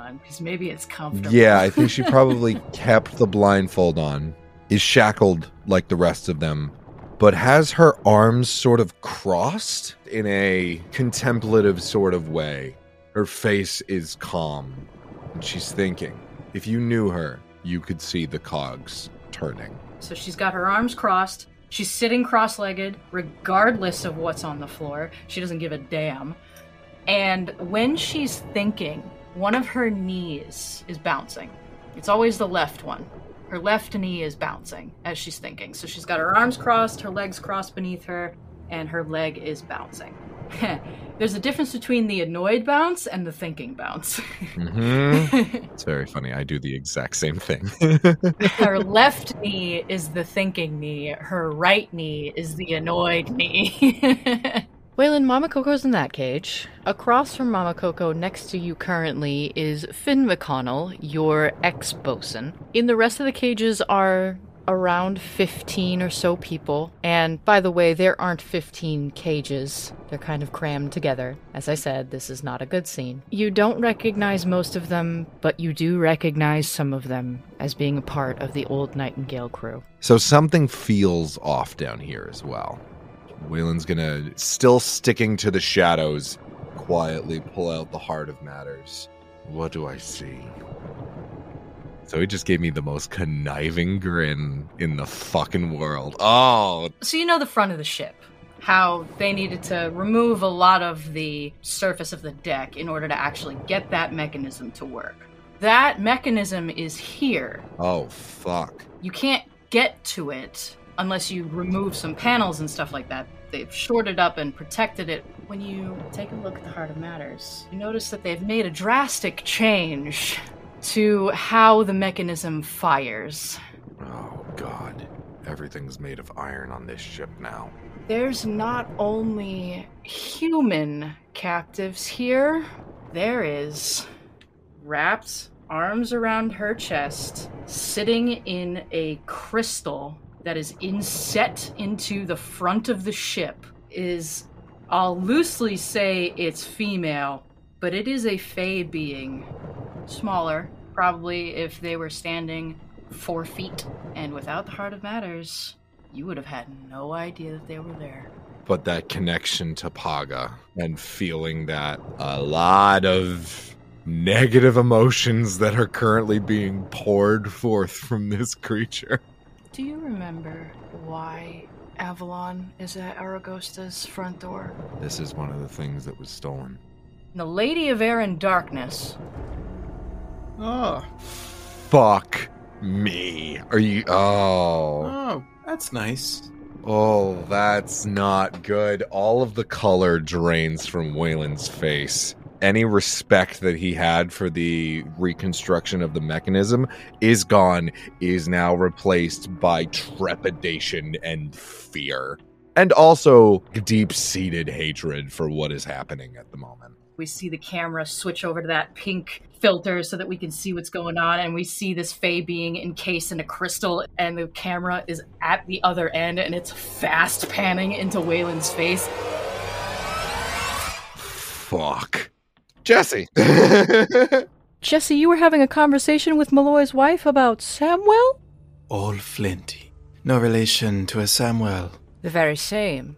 on because maybe it's comfortable. Yeah, I think she probably kept the blindfold on, is shackled like the rest of them, but has her arms sort of crossed in a contemplative sort of way. Her face is calm, and she's thinking. If you knew her, you could see the cogs turning. So she's got her arms crossed. She's sitting cross legged, regardless of what's on the floor. She doesn't give a damn. And when she's thinking, one of her knees is bouncing. It's always the left one. Her left knee is bouncing as she's thinking. So she's got her arms crossed, her legs crossed beneath her, and her leg is bouncing. There's a difference between the annoyed bounce and the thinking bounce. Mm-hmm. it's very funny. I do the exact same thing. her left knee is the thinking knee, her right knee is the annoyed knee. Wayland, Mama Coco's in that cage. Across from Mama Coco, next to you currently, is Fionn McConnell, your ex bosun. In the rest of the cages are around 15 or so people. And by the way, there aren't 15 cages. They're kind of crammed together. As I said, this is not a good scene. You don't recognize most of them, but you do recognize some of them as being a part of the old Nightingale crew. So something feels off down here as well. Wayland's gonna, still sticking to the shadows, quietly pull out the heart of matters. What do I see? So he just gave me the most conniving grin in the fucking world. Oh, so you know the front of the ship. How they needed to remove a lot of the surface of the deck in order to actually get that mechanism to work. That mechanism is here. oh, fuck. You can't get to it unless you remove some panels and stuff like that. They've shorted up and protected it. When you take a look at the Heart of Matters, you notice that they've made a drastic change to how the mechanism fires. Oh, God. Everything's made of iron on this ship now. There's not only human captives here, there is wrapped arms around her chest, sitting in a crystal that is inset into the front of the ship, is I'll loosely say it's female, but it is a fey being. Smaller, probably if they were standing four feet. And without the Heart of Matters, you would have had no idea that they were there. But that connection to Paga and feeling that a lot of negative emotions that are currently being poured forth from this creature. Do you remember why Avalon is at Aragosta's front door? This is one of the things that was stolen. The Lady of Air and Darkness Oh. Fuck Me? Are you? Oh, Oh, that's nice. oh, that's not good. All of the color drains from Wayland's face. Any respect that he had for the reconstruction of the mechanism is gone, is now replaced by trepidation and fear. And also deep seated hatred for what is happening at the moment. We see the camera switch over to that pink filter so that we can see what's going on, and we see this Fey being encased in a crystal, and the camera is at the other end, and it's fast panning into Wayland's face. Fuck. Jesse. Jesse, you were having a conversation with Malloy's wife about Samwell? All Flinty. No relation to a Samuel. The very same.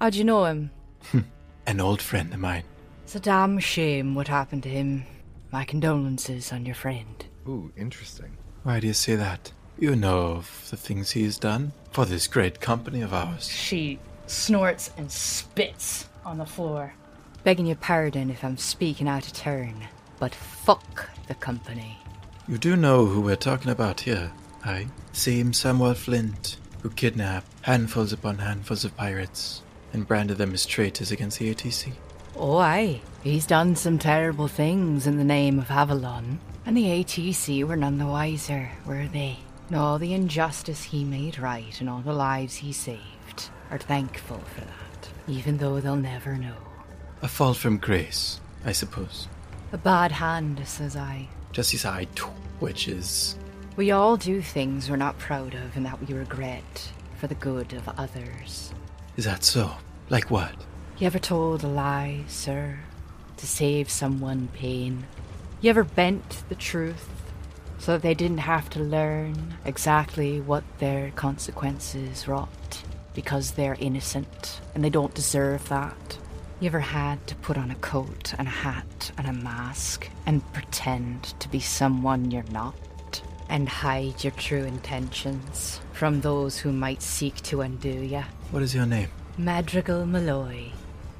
How'd you know him? Hmm. An old friend of mine. It's a damn shame what happened to him. My condolences on your friend. Ooh, interesting. Why do you say that? You know of the things he's done for this great company of ours. She snorts and spits on the floor. Begging your pardon if I'm speaking out of turn, but fuck the company. You do know who we're talking about here, aye? Same Samuel Flint, who kidnapped handfuls upon handfuls of pirates and branded them as traitors against the ATC. Oh, aye. He's done some terrible things in the name of Avalon. And the ATC were none the wiser, were they? And all the injustice he made right and all the lives he saved are thankful for that, even though they'll never know. A fall from grace, I suppose. A bad hand, says I. Jesse's eye twitches. We all do things we're not proud of and that we regret for the good of others. Is that so? Like what? You ever told a lie, sir, to save someone pain? You ever bent the truth so that they didn't have to learn exactly what their consequences wrought because they're innocent and they don't deserve that? You ever had to put on a coat and a hat and a mask and pretend to be someone you're not? And hide your true intentions from those who might seek to undo you? What is your name? Madrigal Malloy,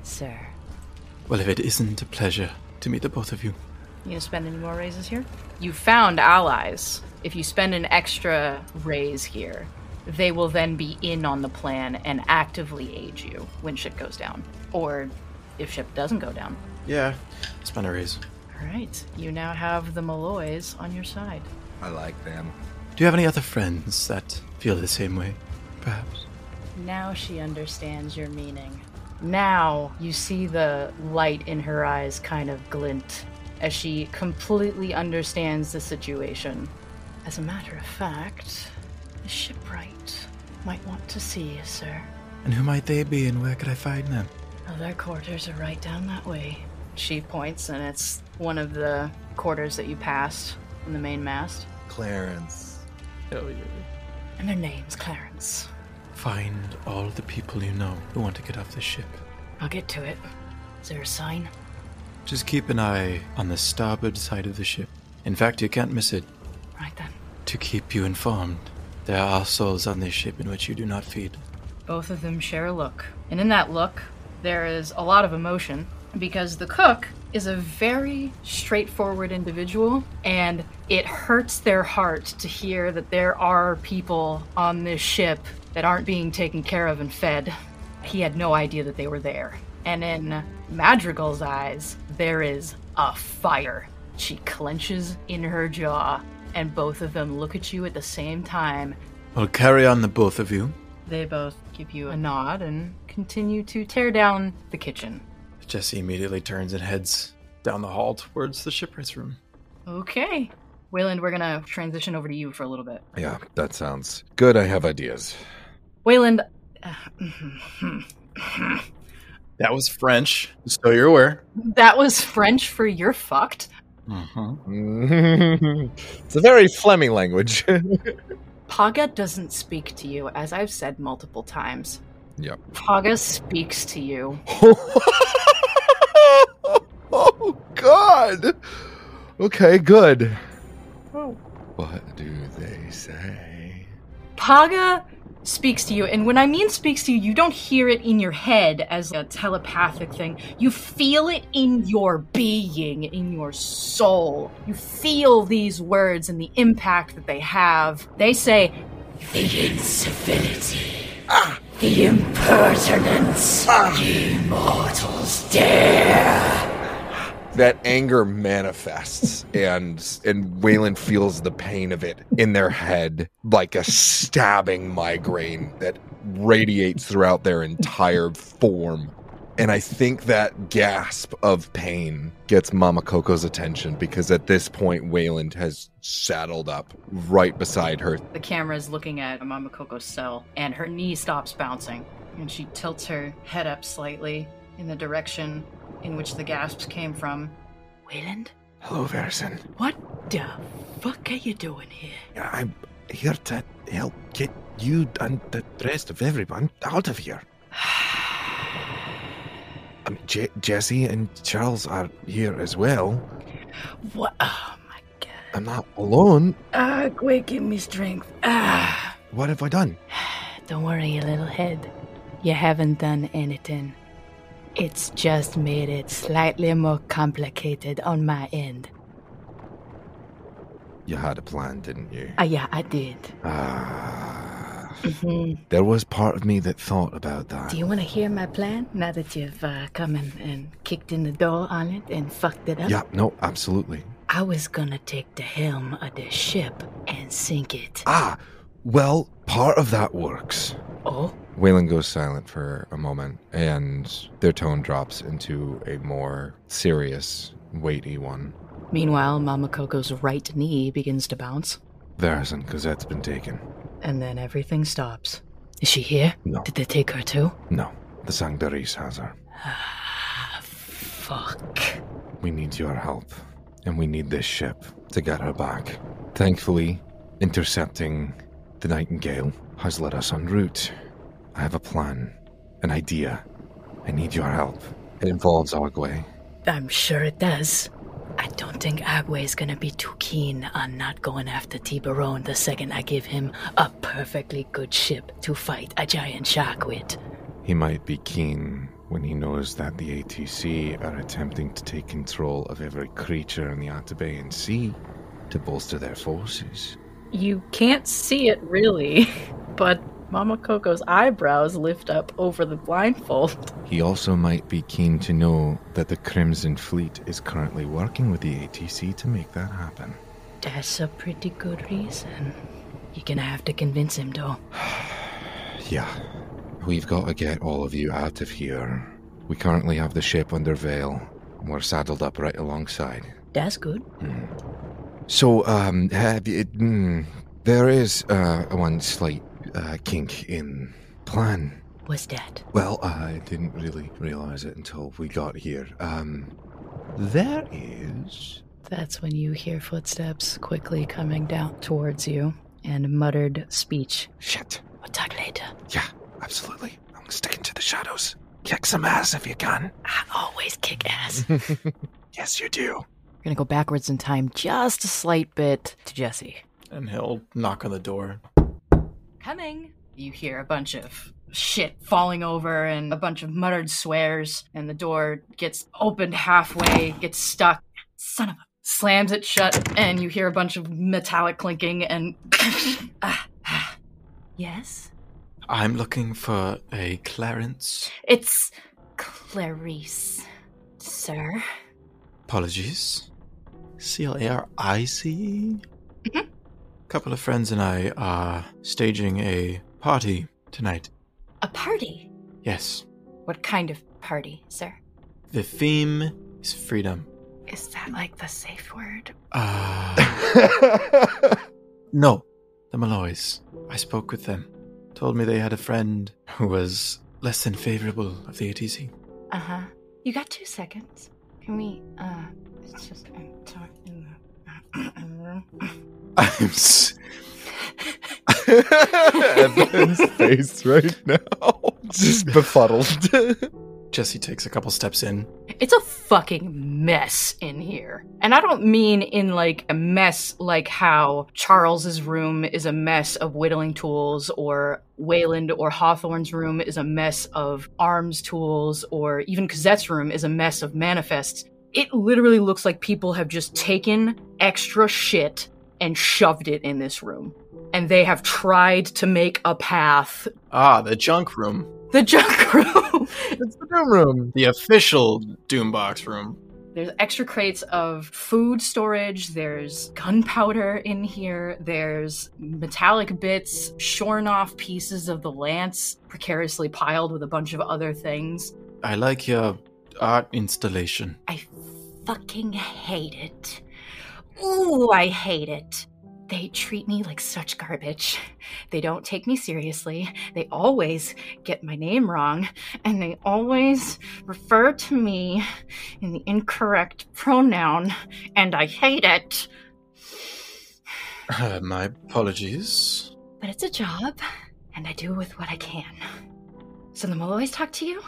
sir. Well, if it isn't a pleasure to meet the both of you. You gonna spend any more raises here? You found allies. If you spend an extra raise here, they will then be in on the plan and actively aid you when shit goes down. Or if ship doesn't go down. Yeah, it's been a raise. Alright, you now have the Malloys on your side. I like them. Do you have any other friends that feel the same way? Perhaps. Now she understands your meaning. Now you see the light in her eyes kind of glint as she completely understands the situation. As a matter of fact, the shipwright might want to see you, sir. And who might they be and where could I find them? Well, their quarters are right down that way. She points, and it's one of the quarters that you passed in the main mast. Clarence. Oh, yeah. And their name's Clarence. Find all the people you know who want to get off the ship. I'll get to it. Is there a sign? Just keep an eye on the starboard side of the ship. In fact, you can't miss it. Right then. To keep you informed, there are souls on this ship in which you do not feed. Both of them share a look. And in that look, there is a lot of emotion because the cook is a very straightforward individual and it hurts their heart to hear that there are people on this ship that aren't being taken care of and fed. He had no idea that they were there. And in Madrigal's eyes, there is a fire. She clenches in her jaw, and both of them look at you at the same time Well, carry on the both of you. they both give you a nod and continue to tear down the kitchen. Jesse immediately turns and heads down the hall towards the shipwright's room. Okay. Wayland, we're gonna transition over to you for a little bit. Yeah, that sounds good. I have ideas. Wayland, uh, That was French, so you're aware. that was French for you're fucked. Mm-hmm. it's a very Fleming language. Paga doesn't speak to you, as I've said multiple times. Yep. Paga speaks to you. oh God. Okay, good. Oh. What do they say? Paga speaks to you. And when I mean speaks to you, you don't hear it in your head as a telepathic thing. You feel it in your being, in your soul. You feel these words and the impact that they have. They say, The incivility. Ah! The impertinence. Ye mortals dare. that anger manifests and and Wayland feels the pain of it in their head like a stabbing migraine that radiates throughout their entire form. And I think that gasp of pain gets Mama Coco's attention because at this point Wayland has saddled up right beside her. The camera is looking at Mama Coco's cell, and her knee stops bouncing, and she tilts her head up slightly in the direction in which the gasps came from. Wayland, Hello, Verison. what the fuck are you doing here? I'm here to help get you and the rest of everyone out of here. I mean, Je- Jesse and Charles are here as well. What? Oh my god. I'm not alone. Ah, quick, give me strength. Ah. What have I done? Don't worry, you little head. You haven't done anything. It's just made it slightly more complicated on my end. You had a plan, didn't you? Ah, yeah, I did. Ah, hmm there was part of me that thought about that. Do you want to hear my plan now that you've uh, come in and kicked in the door on it and fucked it up? Yeah, no, absolutely. I was gonna take the helm of the ship and sink it. Ah, well, part of that works. Oh? Wayland goes silent for a moment, and their tone drops into a more serious, weighty one. Meanwhile, Mama Coco's right knee begins to bounce, Verison, Cosette's been taken. And then everything stops. Is she here? No. Did they take her too? No, the Sangdaris has her. Ah, fuck. We need your help, and we need this ship to get her back. Thankfully, intercepting the Nightingale has led us en route. I have a plan, an idea. I need your help. It involves Ogway. I'm sure it does. I don't think Agway is gonna be too keen on not going after Tiburon the second I give him a perfectly good ship to fight a giant shark with. He might be keen when he knows that the ATC are attempting to take control of every creature in the Atabean Sea to bolster their forces. You can't see it really, but Mama Coco's eyebrows lift up over the blindfold. He also might be keen to know that the Crimson Fleet is currently working with the ATC to make that happen. That's a pretty good reason. You're gonna have to convince him, though. Yeah, we've got to get all of you out of here. We currently have the ship under veil. We're saddled up right alongside. That's good. So, um, have you, mm, there is uh, one slight uh, kink in plan. was that? Well, I didn't really realize it until we got here. Um, there is. That's when you hear footsteps quickly coming down towards you and muttered speech. Shit. We'll talk later. Yeah, absolutely. I'm sticking to the shadows. Kick some ass if you can. I always kick ass. Yes, you do. We're gonna go backwards in time just a slight bit to Jesse. And he'll knock on the door. Coming! You hear a bunch of shit falling over and a bunch of muttered swears, and the door gets opened halfway, gets stuck. Son of a. Slams it shut, and you hear a bunch of metallic clinking and. Ah, ah. yes? I'm looking for a Clarence. It's Clarice, sir. Apologies. C L A R I C. Mhm. Couple of friends and I are staging a party tonight. A party? Yes. What kind of party, sir? The theme is freedom. Is that like the safe word? Uh, no, the Malloys. I spoke with them. Told me they had a friend who was less than favorable of the ATC. Uh huh. You got two seconds. Can we, uh, it's just, I'm talking. I'm. S- Evan's face right now. Just befuddled. Jesse takes a couple steps in. It's a fucking mess in here. And I don't mean in like a mess like how Charles's room is a mess of whittling tools or Wayland or Hawthorne's room is a mess of arms tools or even Cosette's room is a mess of manifests. It literally looks like people have just taken extra shit and shoved it in this room. And they have tried to make a path. Ah, the junk room. The junk room. It's the room room. The official Doombox room. There's extra crates of food storage. There's gunpowder in here. There's metallic bits, shorn off pieces of the lance, precariously piled with a bunch of other things. I like your art installation. I fucking hate it. Ooh, I hate it. They treat me like such garbage. They don't take me seriously. They always get my name wrong. And they always refer to me in the incorrect pronoun. And I hate it. Uh, my apologies. But it's a job, and I do with what I can. So then we'll always talk to you?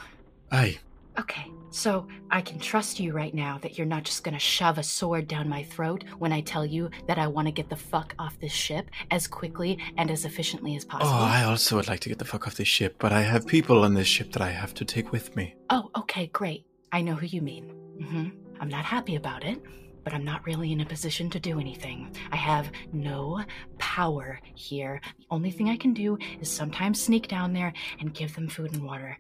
Aye. Okay, so I can trust you right now that you're not just gonna shove a sword down my throat when I tell you that I wanna get the fuck off this ship as quickly and as efficiently as possible. Oh. I also would like to get the fuck off this ship, but I have people on this ship that I have to take with me. Oh, okay, great. I know who you mean. hmm I'm not happy about it, but I'm not really in a position to do anything. I have no power here. The only thing I can do is sometimes sneak down there and give them food and water.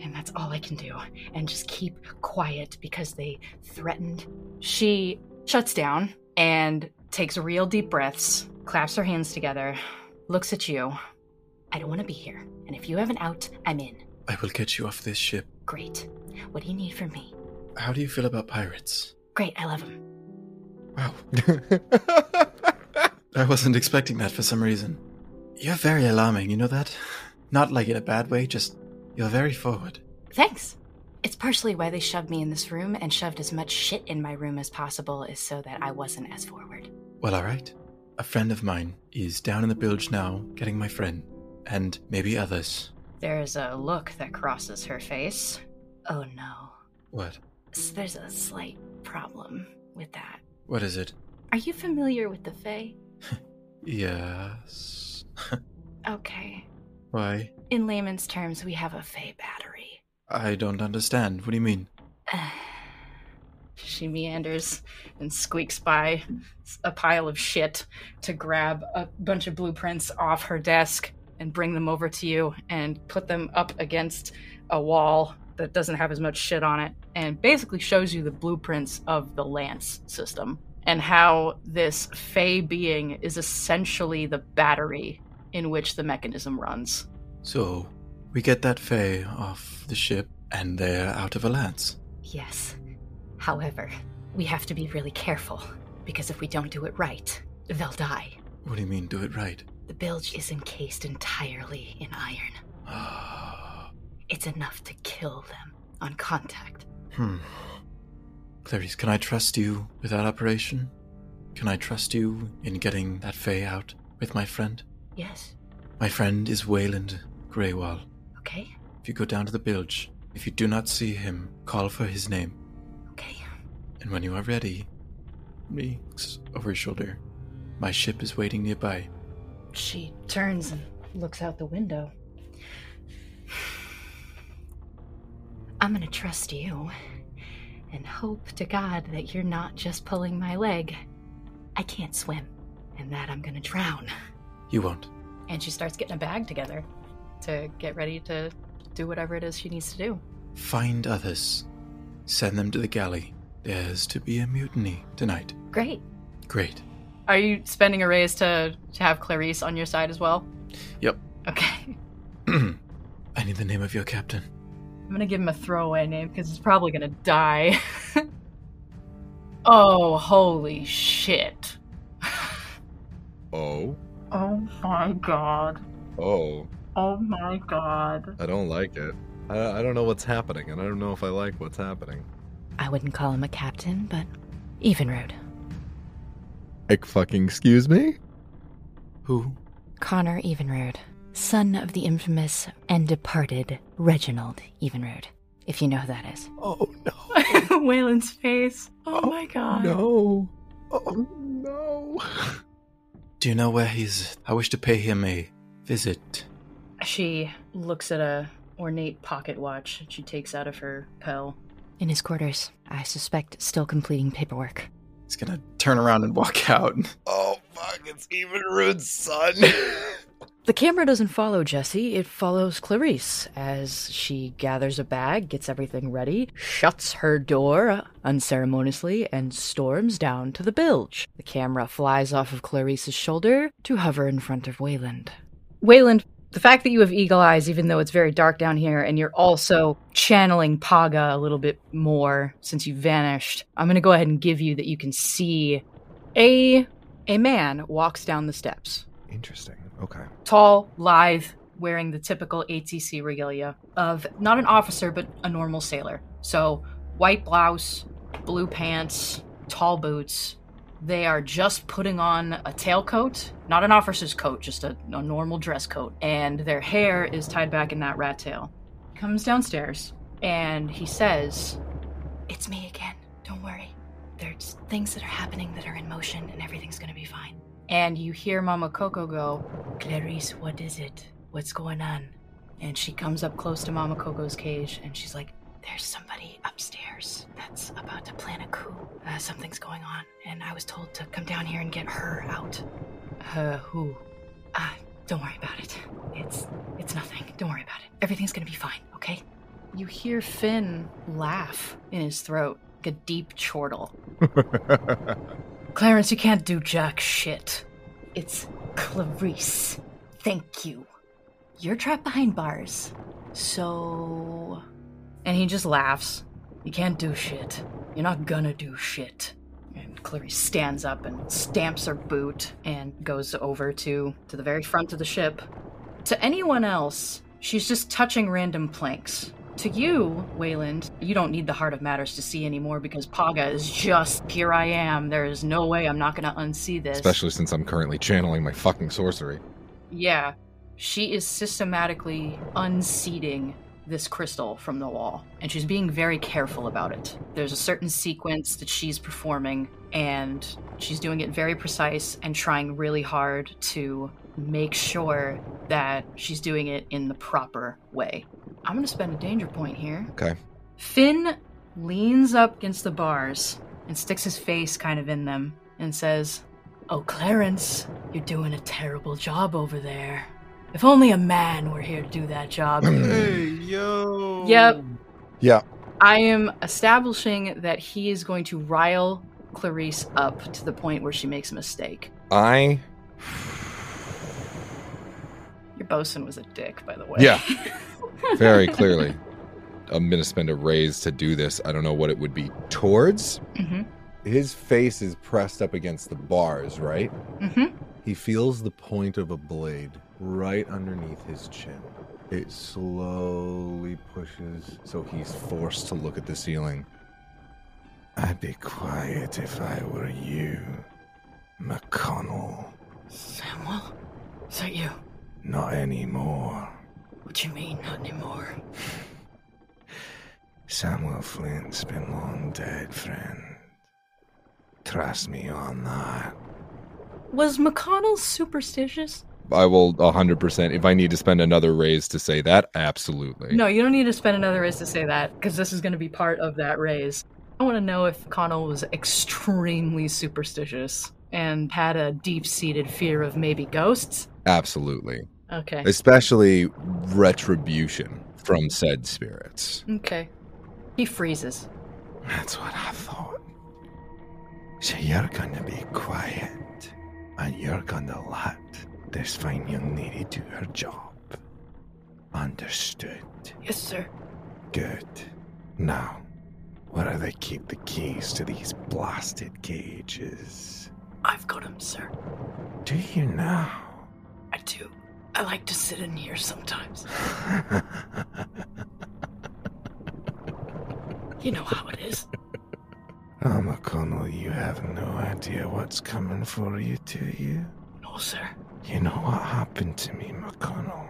And that's all I can do. And just keep quiet because they threatened. She shuts down and takes real deep breaths, claps her hands together, looks at you. I don't want to be here. And if you have an out, I'm in. I will get you off this ship. Great. What do you need from me? How do you feel about pirates? Great, I love him. Wow. I wasn't expecting that for some reason. You're very alarming, you know that? Not like in a bad way, just you're very forward. Thanks. It's partially why they shoved me in this room and shoved as much shit in my room as possible, is so that I wasn't as forward. Well, alright. A friend of mine is down in the bilge now, getting my friend, and maybe others. There's a look that crosses her face. Oh no. What? So there's a slight problem with that. What is it? Are you familiar with the Fae? Yes. Okay. Why? In layman's terms, we have a Fae battery. I don't understand. What do you mean? She meanders and squeaks by a pile of shit to grab a bunch of blueprints off her desk and bring them over to you and put them up against a wall that doesn't have as much shit on it and basically shows you the blueprints of the Lance system and how this Fae being is essentially the battery in which the mechanism runs. So, we get that Fae off the ship, and they're out of a lance. Yes. However, we have to be really careful, because if we don't do it right, they'll die. What do you mean, do it right? The bilge is encased entirely in iron. It's enough to kill them on contact. hmm. Clarice, can I trust you with that operation? Can I trust you in getting that Fae out with my friend? Yes. My friend is Wayland Greywall. Okay. If you go down to the bilge, if you do not see him, call for his name. Okay. And when you are ready, he looks over his shoulder. My ship is waiting nearby. She turns and looks out the window. I'm gonna trust you and hope to God that you're not just pulling my leg. I can't swim, and that I'm gonna drown. You won't. And she starts getting a bag together to get ready to do whatever it is she needs to do. Find others. Send them to the galley. There's to be a mutiny tonight. Great. Great. Are you spending a raise to, to have Clarice on your side as well? Yep. Okay. I need the name of your captain. I'm gonna give him a throwaway name because he's probably gonna die. oh, holy shit. oh, Oh my god. oh, Oh my god. I don't like it. I, I don't know what's happening, and I don't know if I like what's happening. I wouldn't call him a captain, but Evenroad. Like fucking excuse me? Who? Connor Evenroad, son of the infamous and departed Reginald Evenroad. if you know who that is. Oh no. Wayland's face. Oh, oh, my god. No. Oh no. Do you know where he's? I wish to pay him a visit. She looks at a ornate pocket watch she takes out of her pel. In his quarters, I suspect still completing paperwork. He's gonna turn around and walk out. Oh fuck! It's even Rude's son. The camera doesn't follow Jesse. it follows Clarice as she gathers a bag, gets everything ready, shuts her door unceremoniously, and storms down to the bilge. The camera flies off of Clarice's shoulder to hover in front of Wayland. Wayland, the fact that you have eagle eyes, even though it's very dark down here, and you're also channeling Paga a little bit more since you vanished, I'm going to go ahead and give you that you can see a a man walks down the steps. Interesting. Okay. Tall, lithe, wearing the typical ATC regalia of not an officer but a normal sailor. So white blouse, blue pants, tall boots. They are just putting on a tailcoat, not an officer's coat, just a, a normal dress coat, and their hair is tied back in that rat tail. Comes downstairs and he says, It's me again. Don't worry. There's things that are happening that are in motion, and everything's gonna be fine. and you hear Mama Coco go, Clarice, what is it? What's going on? and she comes up close to Mama Coco's cage and she's like, There's somebody upstairs that's about to plan a coup. Uh, something's going on, and I was told to come down here and get her out. uh, who? Ah, don't worry about it. It's it's nothing. Don't worry about it. Everything's gonna be fine, okay? You hear Fionn laugh in his throat, like a deep chortle. Clarence, you can't do jack shit. It's Clarice. Thank you. You're trapped behind bars. So And he just laughs. You can't do shit. You're not gonna do shit. And Clarice stands up and stamps her boot and goes over to to the very front of the ship. To anyone else, she's just touching random planks. To you, Wayland, you don't need the Heart of Matters to see anymore because Paga is just here I am. There is no way I'm not gonna unsee this. Especially since I'm currently channeling my fucking sorcery. Yeah, she is systematically unseating this crystal from the wall, and she's being very careful about it. There's a certain sequence that she's performing, and she's doing it very precise and trying really hard to make sure that she's doing it in the proper way. I'm gonna spend a danger point here. Okay. Fionn leans up against the bars and sticks his face kind of in them and says, Oh, Clarence, you're doing a terrible job over there. If only a man were here to do that job. Hey, yo. Yep, Yeah. I am establishing that he is going to rile Clarice up to the point where she makes a mistake. I. Your bosun was a dick, by the way. Yeah. Very clearly. I'm gonna spend a raise to do this. I don't know what it would be towards. hmm His face is pressed up against the bars, right? Mm-hmm. He feels the point of a blade right underneath his chin. It slowly pushes, so he's forced to look at the ceiling. I'd be quiet if I were you, McConnell. Samuel? Is that you? Not anymore. What do you mean, not anymore? Samuel Flint's been long dead, friend. Trust me on that. Was McConnell superstitious? I will 100%. If I need to spend another raise to say that, absolutely. No, you don't need to spend another raise to say that, because this is going to be part of that raise. I want to know if McConnell was extremely superstitious and had a deep seated fear of maybe ghosts. Absolutely. Okay. Especially retribution from said spirits. Okay. He freezes. That's what I thought. So you're gonna be quiet, and you're gonna let this fine young lady do her job. Understood. Yes, sir. Good. Now, where do they keep the keys to these blasted cages? I've got him, sir. Do you now? I do. I like to sit in here sometimes. You know how it is. oh, McConnell, you have no idea what's coming for you, do you? No, sir. You know what happened to me, McConnell?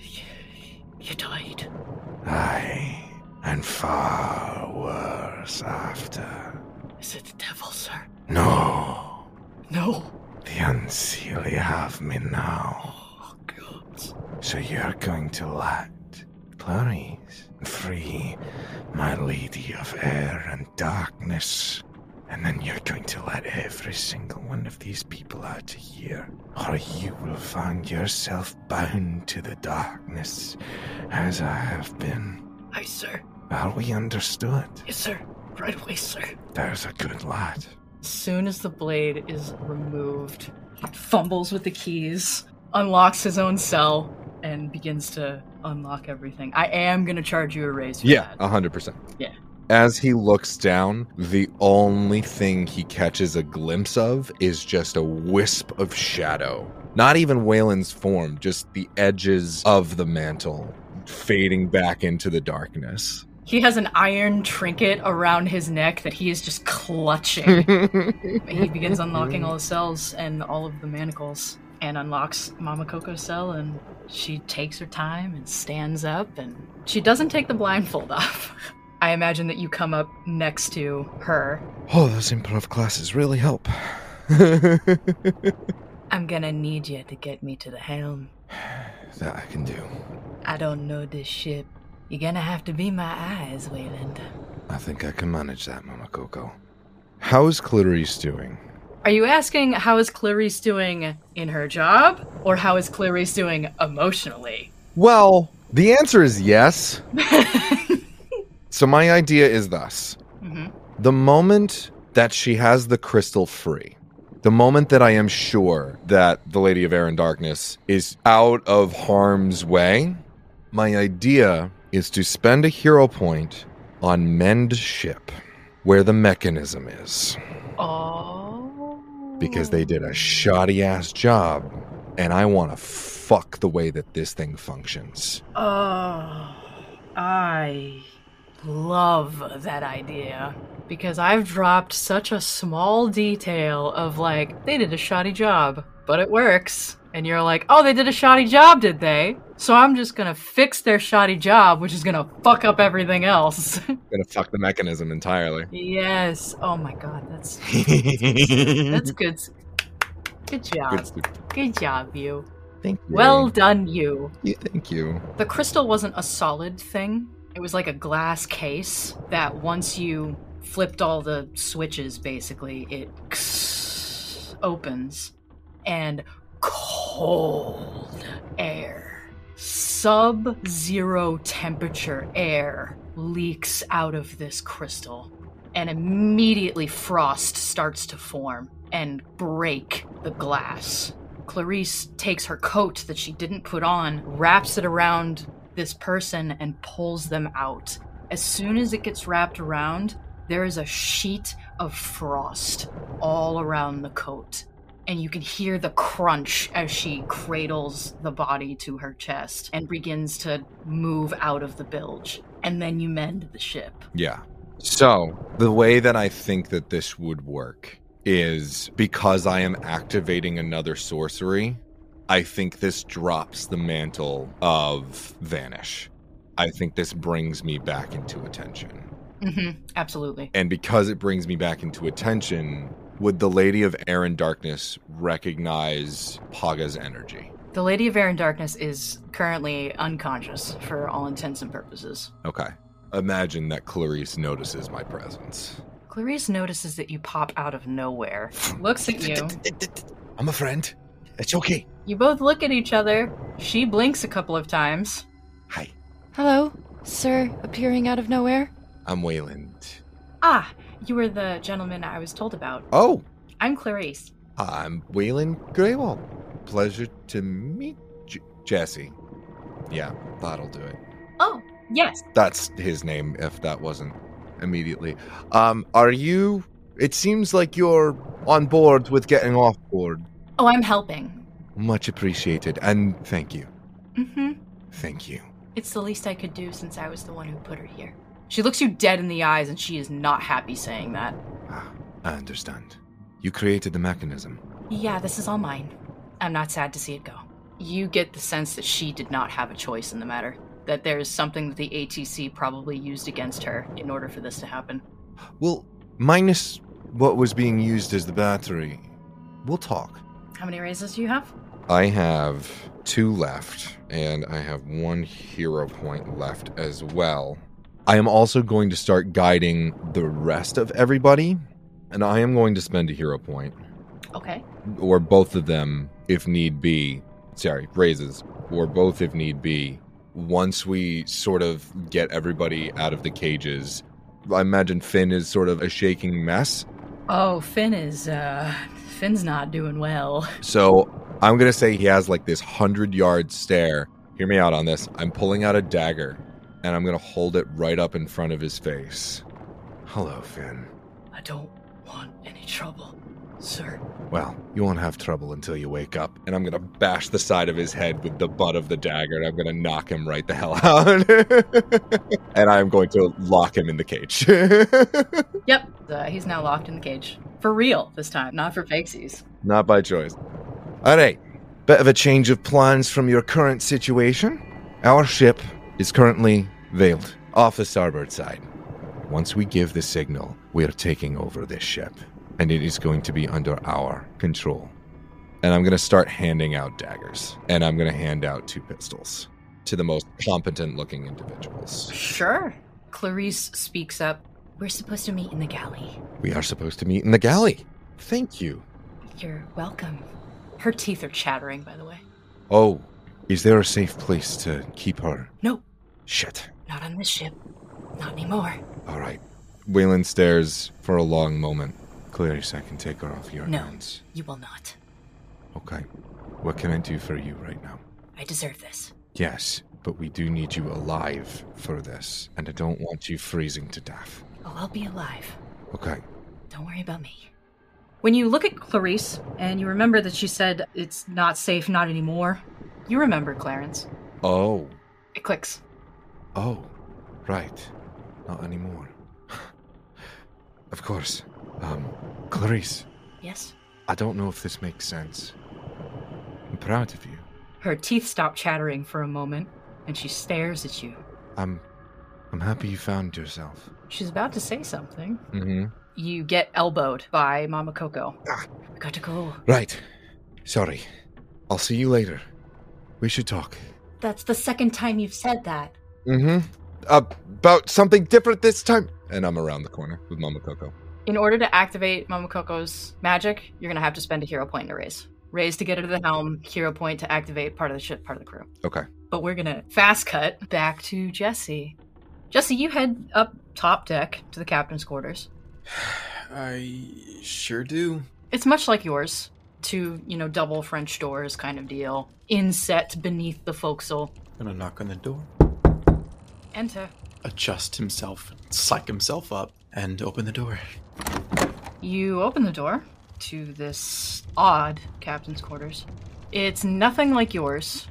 You, you died. Aye, and far worse after. Is it the devil, sir? No, No. the unseelie have me now. Oh, God. So you're going to let Clarice free my lady of air and darkness. And then you're going to let every single one of these people out of here. Or you will find yourself bound to the darkness, as I have been. Aye, sir. Are we understood? Yes, sir. Right away, sir. There's a good lad. As soon as the blade is removed, he fumbles with the keys, unlocks his own cell, and begins to unlock everything. I am gonna charge you a raise for Yeah, that. a hundred percent. Yeah. As he looks down, the only thing he catches a glimpse of is just a wisp of shadow. Not even Wayland's form, just the edges of the mantle fading back into the darkness. He has an iron trinket around his neck that he is just clutching. he begins unlocking all the cells and all of the manacles and unlocks Mama Coco's cell and she takes her time and stands up and she doesn't take the blindfold off. I imagine that you come up next to her. Oh, those improv classes really help. I'm gonna need you to get me to the helm. That I can do. I don't know this ship. You're gonna have to be my eyes, Wayland. I think I can manage that, Mama Coco. How's Clarice doing? Are you asking how is Clarice doing in her job or how is Clarice doing emotionally? Well, the answer is yes. so my idea is thus. Mhm. The moment that she has the crystal free, the moment that I am sure that the Lady of Air and Darkness is out of harm's way, my idea is to spend a hero point on Mend Ship, where the mechanism is. Oh. Because they did a shoddy ass job, and I want to fuck the way that this thing functions. Oh, I love that idea because I've dropped such a small detail of like, they did a shoddy job, but it works. And you're like, oh, they did a shoddy job, did they? So I'm just gonna fix their shoddy job, which is gonna fuck up everything else. Gonna fuck the mechanism entirely. yes. Oh my god, that's that's good. Good job. Good. Good job, you. Thank you. Well done, you. Yeah, thank you. The crystal wasn't a solid thing. It was like a glass case that once you flipped all the switches, basically, it opens and cold air, sub zero temperature air leaks out of this crystal. And immediately frost starts to form and break the glass. Clarice takes her coat that she didn't put on, wraps it around this person, and pulls them out. As soon as it gets wrapped around, there is a sheet of frost all around the coat. And you can hear the crunch as she cradles the body to her chest and begins to move out of the bilge. And then you mend the ship. Yeah. So, the way that I think that this would work is because I am activating another sorcery, I think this drops the mantle of Vanish. I think this brings me back into attention. Mm-hmm. Absolutely. And because it brings me back into attention, would the Lady of Air and Darkness recognize Paga's energy? The Lady of Air and Darkness is currently unconscious for all intents and purposes. Okay. Imagine that Clarice notices my presence. Clarice notices that you pop out of nowhere, looks at you. I'm a friend. It's okay. You both look at each other. She blinks a couple of times. Hi, Hello, sir, appearing out of nowhere. I'm Wayland. Ah, you were the gentleman I was told about. Oh, I'm Clarice. I'm Wayland Greywall. Pleasure to meet J- Jesse. Yeah, that'll do it. Oh, yes. That's his name, if that wasn't immediately. Um, are you? It seems like you're on board with getting off board. Oh, I'm helping. Much appreciated, and thank you. Mm-hmm. Thank you. It's the least I could do since I was the one who put her here. She looks you dead in the eyes and she is not happy saying that. Ah, I understand. You created the mechanism. Yeah, this is all mine. I'm not sad to see it go. You get the sense that she did not have a choice in the matter. that there's something that the ATC probably used against her in order for this to happen. Well, minus what was being used as the battery, we'll talk. How many raises do you have? I have two left, and I have one hero point left as well. I am also going to start guiding the rest of everybody, and I am going to spend a hero point, Okay. or both of them if need be. Sorry, raises, or both if need be. Once we sort of get everybody out of the cages, I imagine Fionn is sort of a shaking mess. Oh, Fionn is, uh, Fionn's not doing well. So I'm gonna say he has like this hundred yard stare. Hear me out on this. I'm pulling out a dagger and I'm gonna hold it right up in front of his face. Hello, Fionn. I don't want any trouble, sir. Well, you won't have trouble until you wake up. And I'm gonna bash the side of his head with the butt of the dagger and I'm gonna knock him right the hell out. and I'm going to lock him in the cage. Yep. Uh, he's now locked in the cage. For real this time, not for fakesies. Not by choice. All right. Bit of a change of plans from your current situation. Our ship is currently veiled off the starboard side. Once we give the signal, we are taking over this ship, and it is going to be under our control. And I'm gonna start handing out daggers. And I'm gonna hand out two pistols to the most competent looking individuals. Sure. Clarice speaks up. We're supposed to meet in the galley. We are supposed to meet in the galley. Thank you. You're welcome. Her teeth are chattering, by the way. Oh, is there a safe place to keep her? No, Shit. not on this ship. Not anymore. All right. Wayland stares for a long moment. Clarice, I can take her off your No. hands. You will not. Okay. What can I do for you right now? I deserve this. Yes, but we do need you alive for this, and I don't want you freezing to death. Oh, I'll be alive. Okay. Don't worry about me. When you look at Clarice and you remember that she said it's not safe, not anymore, you remember Clarence. Oh. It clicks. Oh, right. Not anymore. of course. Um, Clarice, Yes? I don't know if this makes sense. I'm proud of you. Her teeth stop chattering for a moment, and she stares at you. I'm I'm happy you found yourself. She's about to say something. Mm-hmm. You get elbowed by Mama Coco. We got to go. Right. Sorry. I'll see you later. We should talk. That's the second time you've said that. Mm-hmm. about something different this time. And I'm around the corner with Mama Coco. In order to activate Mama Coco's magic, you're gonna have to spend a hero point to raise. Raise to get her to the helm, hero point to activate part of the ship, part of the crew. Okay. But we're gonna fast cut back to Jesse. Jesse, you head up top deck to the captain's quarters. I sure do. It's much like yours. Two, you know, double French doors kind of deal. Inset beneath the forecastle. Gonna knock on the door, Enter. adjust himself, psych himself up, and open the door. You open the door to this odd captain's quarters. It's nothing like yours.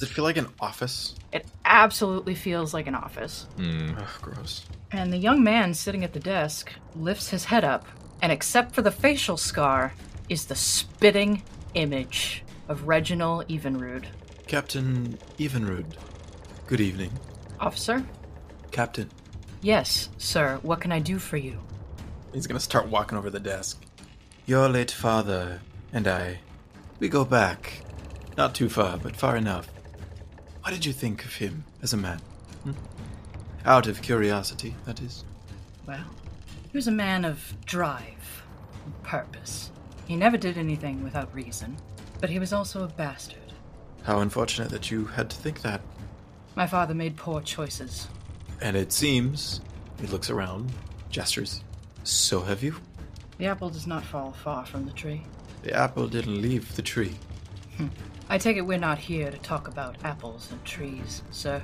Does it feel like an office? It absolutely feels like an office. Mm. Ugh, gross. And the young man sitting at the desk lifts his head up, and except for the facial scar, is the spitting image of Reginald Evenrude. Captain Evenrude. Good evening. Officer? Captain. Yes, sir. What can I do for you? He's gonna start walking over the desk. Your late father and I, we go back. Not too far, but far enough. What did you think of him as a man? Hmm? Out of curiosity, that is. Well, he was a man of drive and purpose. He never did anything without reason, but he was also a bastard. How unfortunate that you had to think that. My father made poor choices. And it seems, he looks around, gestures. So have you. The apple does not fall far from the tree. The apple didn't leave the tree. I take it we're not here to talk about apples and trees, sir.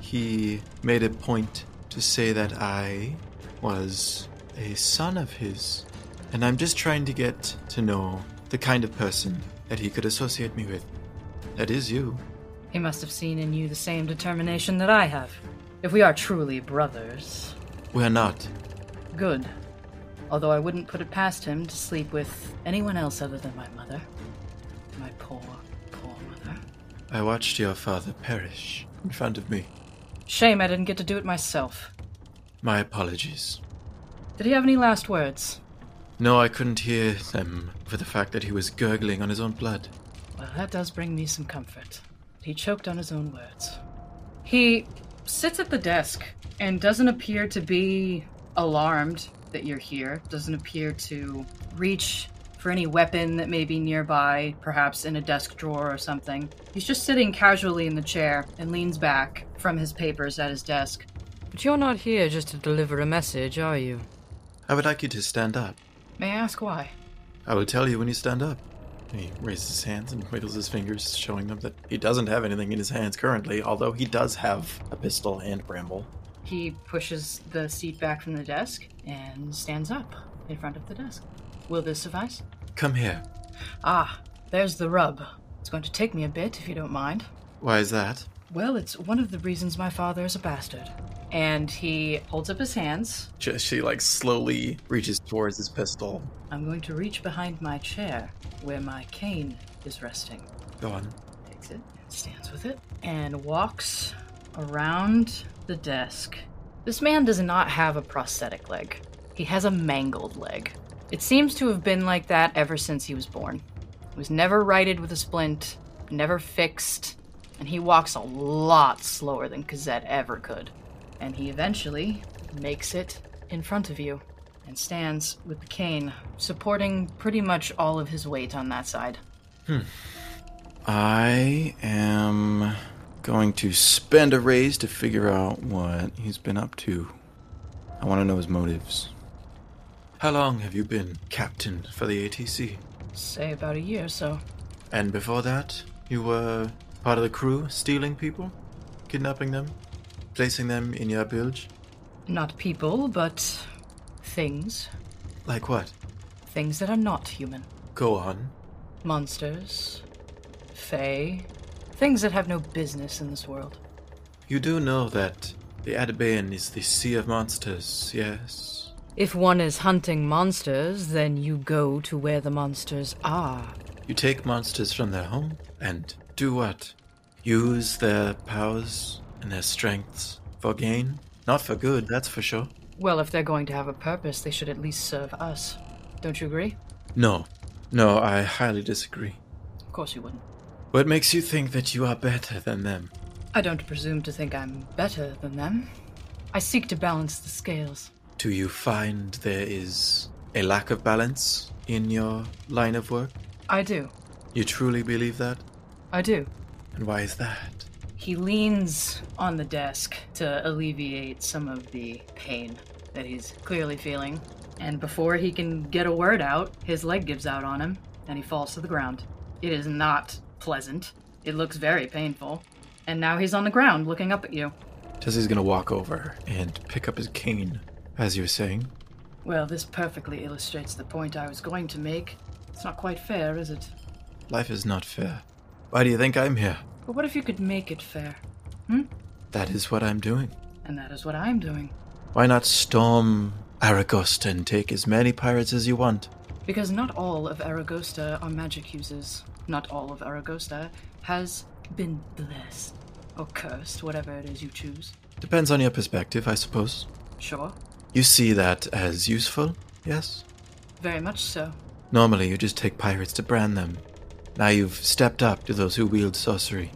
He made a point to say that I was a son of his. And I'm just trying to get to know the kind of person that he could associate me with. That is you. He must have seen in you the same determination that I have. If we are truly brothers. We're not. Good. Although I wouldn't put it past him to sleep with anyone else other than my mother. My poor. I watched your father perish. in front of me. Shame I didn't get to do it myself. My apologies. Did he have any last words? No, I couldn't hear them for the fact that he was gurgling on his own blood. Well, that does bring me some comfort. He choked on his own words. He sits at the desk and doesn't appear to be alarmed that you're here, doesn't appear to reach for any weapon that may be nearby, perhaps in a desk drawer or something. He's just sitting casually in the chair and leans back from his papers at his desk. But you're not here just to deliver a message, are you? I would like you to stand up. May I ask why? I will tell you when you stand up. He raises his hands and wiggles his fingers, showing them that he doesn't have anything in his hands currently, although he does have a pistol and bramble. He pushes the seat back from the desk and stands up in front of the desk. Will this suffice? Come here. Ah, there's the rub. It's going to take me a bit, if you don't mind. Why is that? Well, it's one of the reasons my father is a bastard. And he holds up his hands. She, she like slowly reaches towards his pistol. I'm going to reach behind my chair where my cane is resting. Go on. Takes it, and stands with it, and walks around the desk. This man does not have a prosthetic leg. He has a mangled leg. It seems to have been like that ever since he was born. He was never righted with a splint, never fixed, and he walks a lot slower than Cosette ever could. And he eventually makes it in front of you and stands with the cane, supporting pretty much all of his weight on that side. Hmm. I am going to spend a raise to figure out what he's been up to. I want to know his motives. How long have you been captain for the ATC? Say about a year or so. And before that, you were part of the crew, stealing people, kidnapping them, placing them in your bilge? Not people, but things. Like what? Things that are not human. Go on. Monsters. Fae. Things that have no business in this world. You do know that the Atabean is the sea of monsters, yes? If one is hunting monsters, then you go to where the monsters are. You take monsters from their home and do what? Use their powers and their strengths for gain? Not for good, that's for sure. Well, if they're going to have a purpose, they should at least serve us. Don't you agree? No. No, I highly disagree. Of course you wouldn't. What makes you think that you are better than them? I don't presume to think I'm better than them. I seek to balance the scales. Do you find there is a lack of balance in your line of work? I do. You truly believe that? I do. And why is that? He leans on the desk to alleviate some of the pain that he's clearly feeling. And before he can get a word out, his leg gives out on him and he falls to the ground. It is not pleasant. It looks very painful. And now he's on the ground looking up at you. Jesse's gonna walk over and pick up his cane, as you were saying. Well, this perfectly illustrates the point I was going to make. It's not quite fair, is it? Life is not fair. Why do you think I'm here? But what if you could make it fair? Hmm? That is what I'm doing. And that is what I'm doing. Why not storm Aragosta and take as many pirates as you want? Because not all of Aragosta are magic users. Not all of Aragosta has been blessed. Or cursed, whatever it is you choose. Depends on your perspective, I suppose. Sure. You see that as useful, yes? Very much so. Normally, you just take pirates to brand them. Now you've stepped up to those who wield sorcery.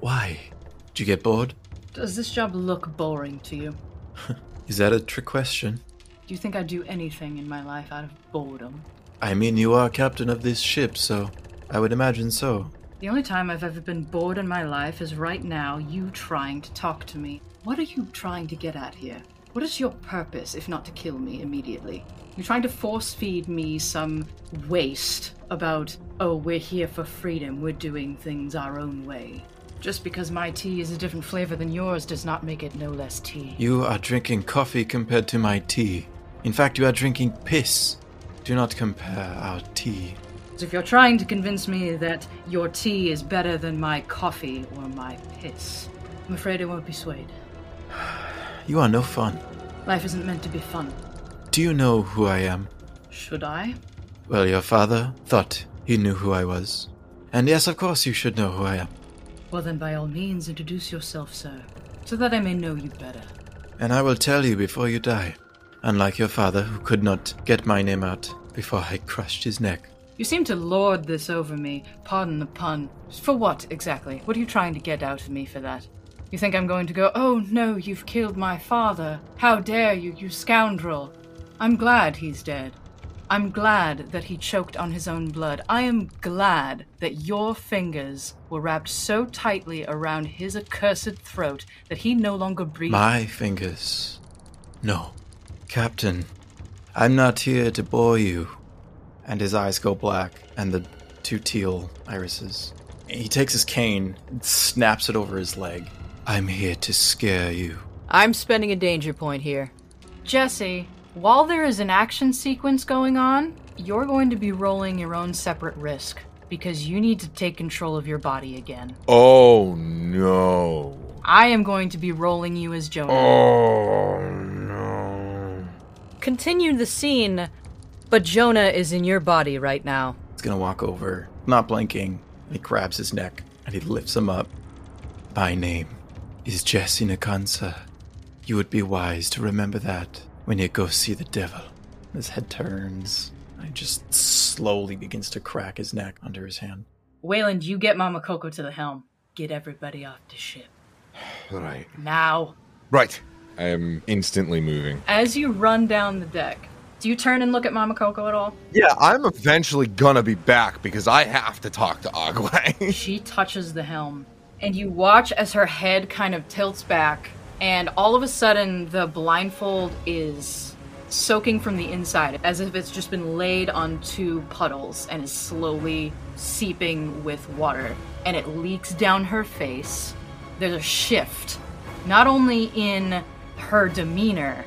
Why? Did you get bored? Does this job look boring to you? Is that a trick question? Do you think I'd do anything in my life out of boredom? I mean, you are captain of this ship, so I would imagine so. The only time I've ever been bored in my life is right now, you trying to talk to me. What are you trying to get at here? What is your purpose if not to kill me immediately? You're trying to force feed me some waste about, oh, we're here for freedom, we're doing things our own way. Just because my tea is a different flavor than yours does not make it no less tea. You are drinking coffee compared to my tea. In fact, you are drinking piss. Do not compare our tea. So if you're trying to convince me that your tea is better than my coffee or my piss, I'm afraid I won't be swayed. You are no fun. Life isn't meant to be fun. Do you know who I am? Should I? Well, your father thought he knew who I was. And yes, of course, you should know who I am. Well, then, by all means, introduce yourself, sir, so that I may know you better. And I will tell you before you die. Unlike your father, who could not get my name out before I crushed his neck. You seem to lord this over me. Pardon the pun. For what, exactly? What are you trying to get out of me for that? You think I'm going to go, oh no, you've killed my father. How dare you, you scoundrel? I'm glad he's dead. I'm glad that he choked on his own blood. I am glad that your fingers were wrapped so tightly around his accursed throat that he no longer breathed. My fingers. No. Captain, I'm not here to bore you. And his eyes go black, and the two teal irises. He takes his cane and snaps it over his leg. I'm here to scare you. I'm spending a danger point here. Jesse, while there is an action sequence going on, you're going to be rolling your own separate risk because you need to take control of your body again. Oh no. I am going to be rolling you as Jonah. Oh no. Continue the scene, but Jonah is in your body right now. He's gonna walk over, not blinking. and He grabs his neck and he lifts him up. by name is Jesse Nkansa. You would be wise to remember that when you go see the devil. His head turns and just slowly begins to crack his neck under his hand. Wayland, you get Mama Coco to the helm. Get everybody off the ship. Right. Now. Right. I am instantly moving. As you run down the deck, do you turn and look at Mama Coco at all? Yeah, I'm eventually gonna be back because I have to talk to Agwe. She touches the helm, and you watch as her head kind of tilts back, and all of a sudden the blindfold is soaking from the inside, as if it's just been laid on two puddles and is slowly seeping with water. And it leaks down her face. There's a shift, not only in her demeanor,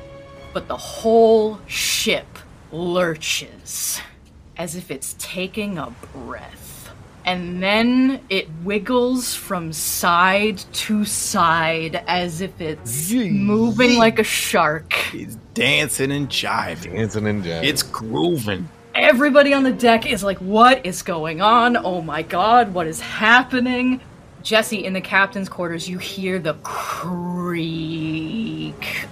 but the whole ship lurches as if it's taking a breath. And then it wiggles from side to side as if it's moving like a shark. He's dancing and jiving. Dancing and jiving. It's grooving. Everybody on the deck is like, What is going on? Oh my god, what is happening? Jesse, in the captain's quarters, you hear the creak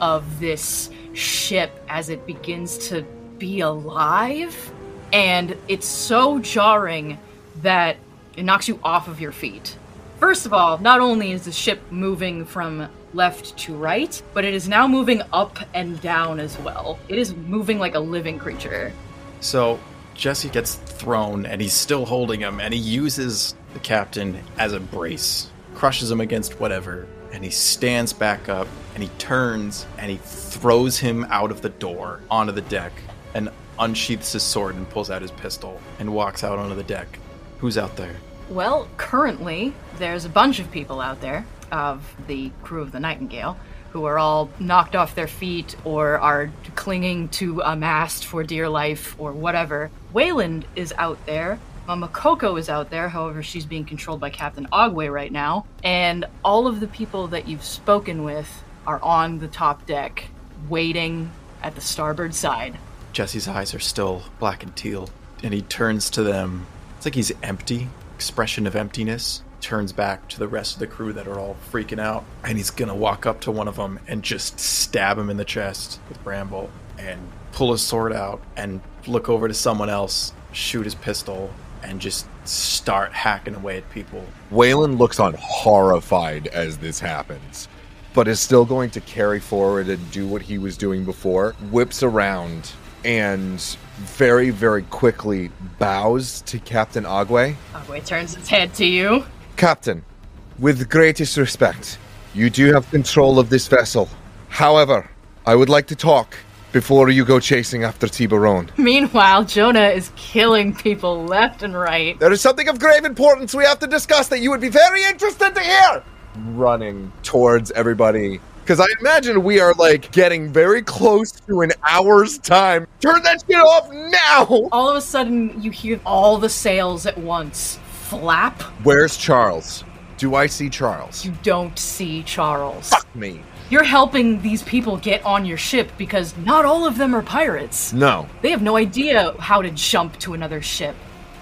of this ship as it begins to be alive. And it's so jarring that it knocks you off of your feet. First of all, not only is the ship moving from left to right, but it is now moving up and down as well. It is moving like a living creature. So Jesse gets thrown and he's still holding him and he uses the captain as a brace, crushes him against whatever, and he stands back up and he turns and he throws him out of the door onto the deck and unsheaths his sword and pulls out his pistol and walks out onto the deck. Who's out there? Well, currently, there's a bunch of people out there of the crew of the Nightingale who are all knocked off their feet or are clinging to a mast for dear life or whatever. Wayland is out there. Mama Coco is out there, however, she's being controlled by Captain Agwe right now. And all of the people that you've spoken with are on the top deck, waiting at the starboard side. Jesse's eyes are still black and teal, and he turns to them. It's like he's empty, expression of emptiness. Turns back to the rest of the crew that are all freaking out, and he's gonna walk up to one of them and just stab him in the chest with Bramble, and pull his sword out and look over to someone else, shoot his pistol, and just start hacking away at people. Wayland looks on horrified as this happens, but is still going to carry forward and do what he was doing before. Whips around and very, very quickly bows to Captain Agwe. Ogway turns his head to you. Captain, with greatest respect, you do have control of this vessel. However, I would like to talk before you go chasing after Tiburon. Meanwhile, Jonah is killing people left and right. There is something of grave importance we have to discuss that you would be very interested to hear. Running towards everybody. Because I imagine we are like getting very close to an hour's time. Turn that shit off now! All of a sudden, you hear all the sails at once flap. Where's Charles? Do I see Charles? You don't see Charles. Fuck me. You're helping these people get on your ship because not all of them are pirates. No. They have no idea how to jump to another ship.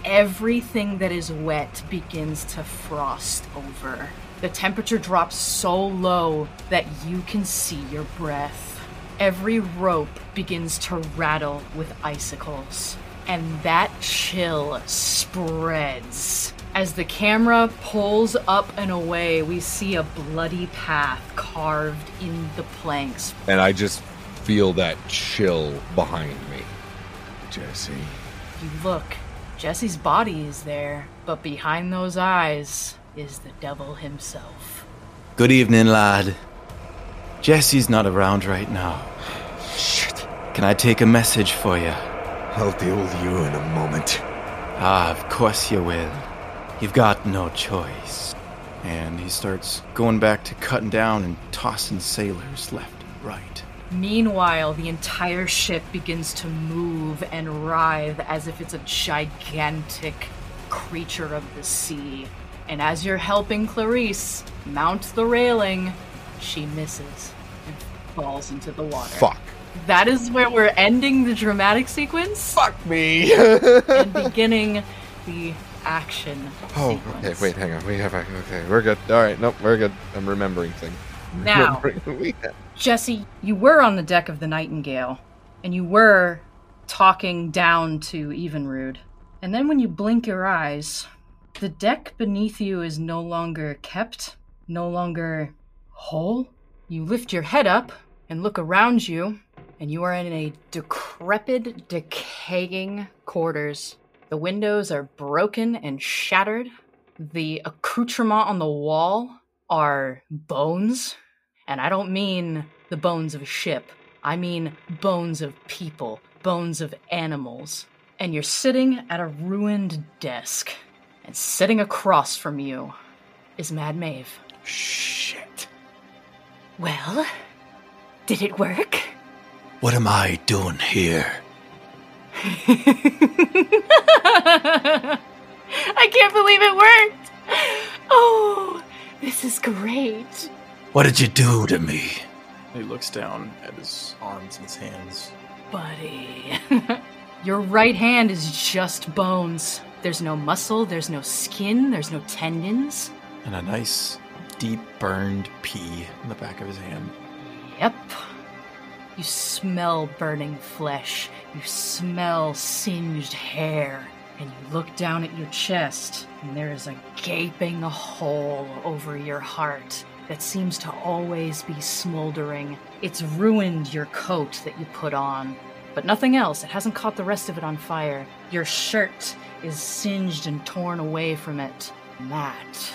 everything that is wet begins to frost over. The temperature drops so low that you can see your breath. Every rope begins to rattle with icicles, and that chill spreads. As the camera pulls up and away, we see a bloody path carved in the planks. And I just feel that chill behind me. Jesse. You look, Jesse's body is there, but behind those eyes is the devil himself. Good evening, lad. Jesse's not around right now. Shit. Can I take a message for you? I'll deal with you in a moment. Ah, of course you will. You've got no choice. And he starts going back to cutting down and tossing sailors left and right. Meanwhile, the entire ship begins to move and writhe as if it's a gigantic creature of the sea. And as you're helping Clarice mount the railing, she misses and falls into the water. Fuck. That is where we're ending the dramatic sequence Fuck me. and beginning the action oh, sequence. okay. Wait, hang on. We have. Okay, we're good. All right. Nope, we're good. I'm remembering things. Now, Jesse, you were on the deck of the Nightingale, and you were talking down to Evenrude. And then when you blink your eyes, the deck beneath you is no longer kept, no longer whole. You lift your head up and look around you, and you are in a decrepit, decaying quarters. The windows are broken and shattered. The accoutrements on the wall are bones. And I don't mean the bones of a ship. I mean bones of people, bones of animals. And you're sitting at a ruined desk. And sitting across from you is Mad Mave. Shit. Well, did it work? What am I doing here? I can't believe it worked! Oh, this is great. What did you do to me? He looks down at his arms and his hands. Buddy. Your right hand is just bones. There's no muscle, there's no skin, there's no tendons. And a nice, deep burned pea in the back of his hand. Yep. You smell burning flesh. You smell singed hair. And you look down at your chest, and there is a gaping hole over your heart that seems to always be smoldering. It's ruined your coat that you put on, but nothing else. It hasn't caught the rest of it on fire. Your shirt is singed and torn away from it. And that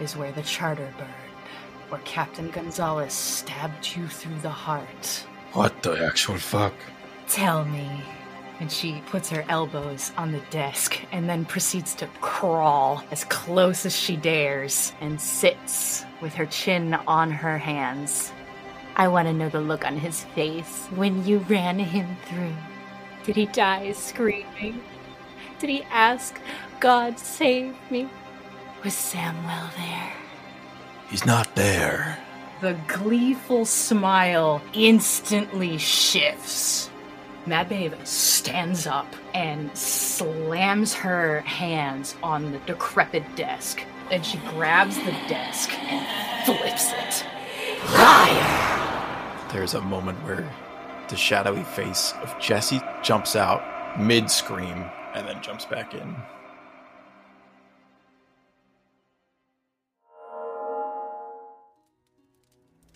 is where the charter burned, where Captain Gonzalez stabbed you through the heart. What the actual fuck? Tell me. And she puts her elbows on the desk and then proceeds to crawl as close as she dares and sits with her chin on her hands. I want to know the look on his face when you ran him through. Did he die screaming? Did he ask, God save me? Was Samuel there? He's not there. The gleeful smile instantly shifts. Mad Babe stands up and slams her hands on the decrepit desk. Then she grabs the desk and flips it. There's a moment where the shadowy face of Jesse jumps out mid scream and then jumps back in.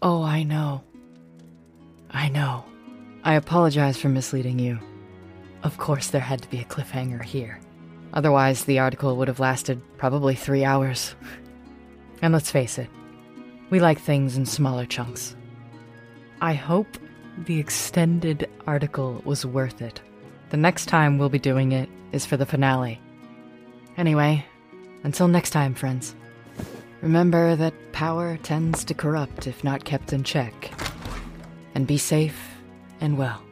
Oh, I know. I know. I apologize for misleading you. Of course, there had to be a cliffhanger here. Otherwise, the article would have lasted probably three hours. And let's face it, we like things in smaller chunks. I hope the extended article was worth it. The next time we'll be doing it is for the finale. Anyway, until next time, friends. Remember that power tends to corrupt if not kept in check. And be safe and well.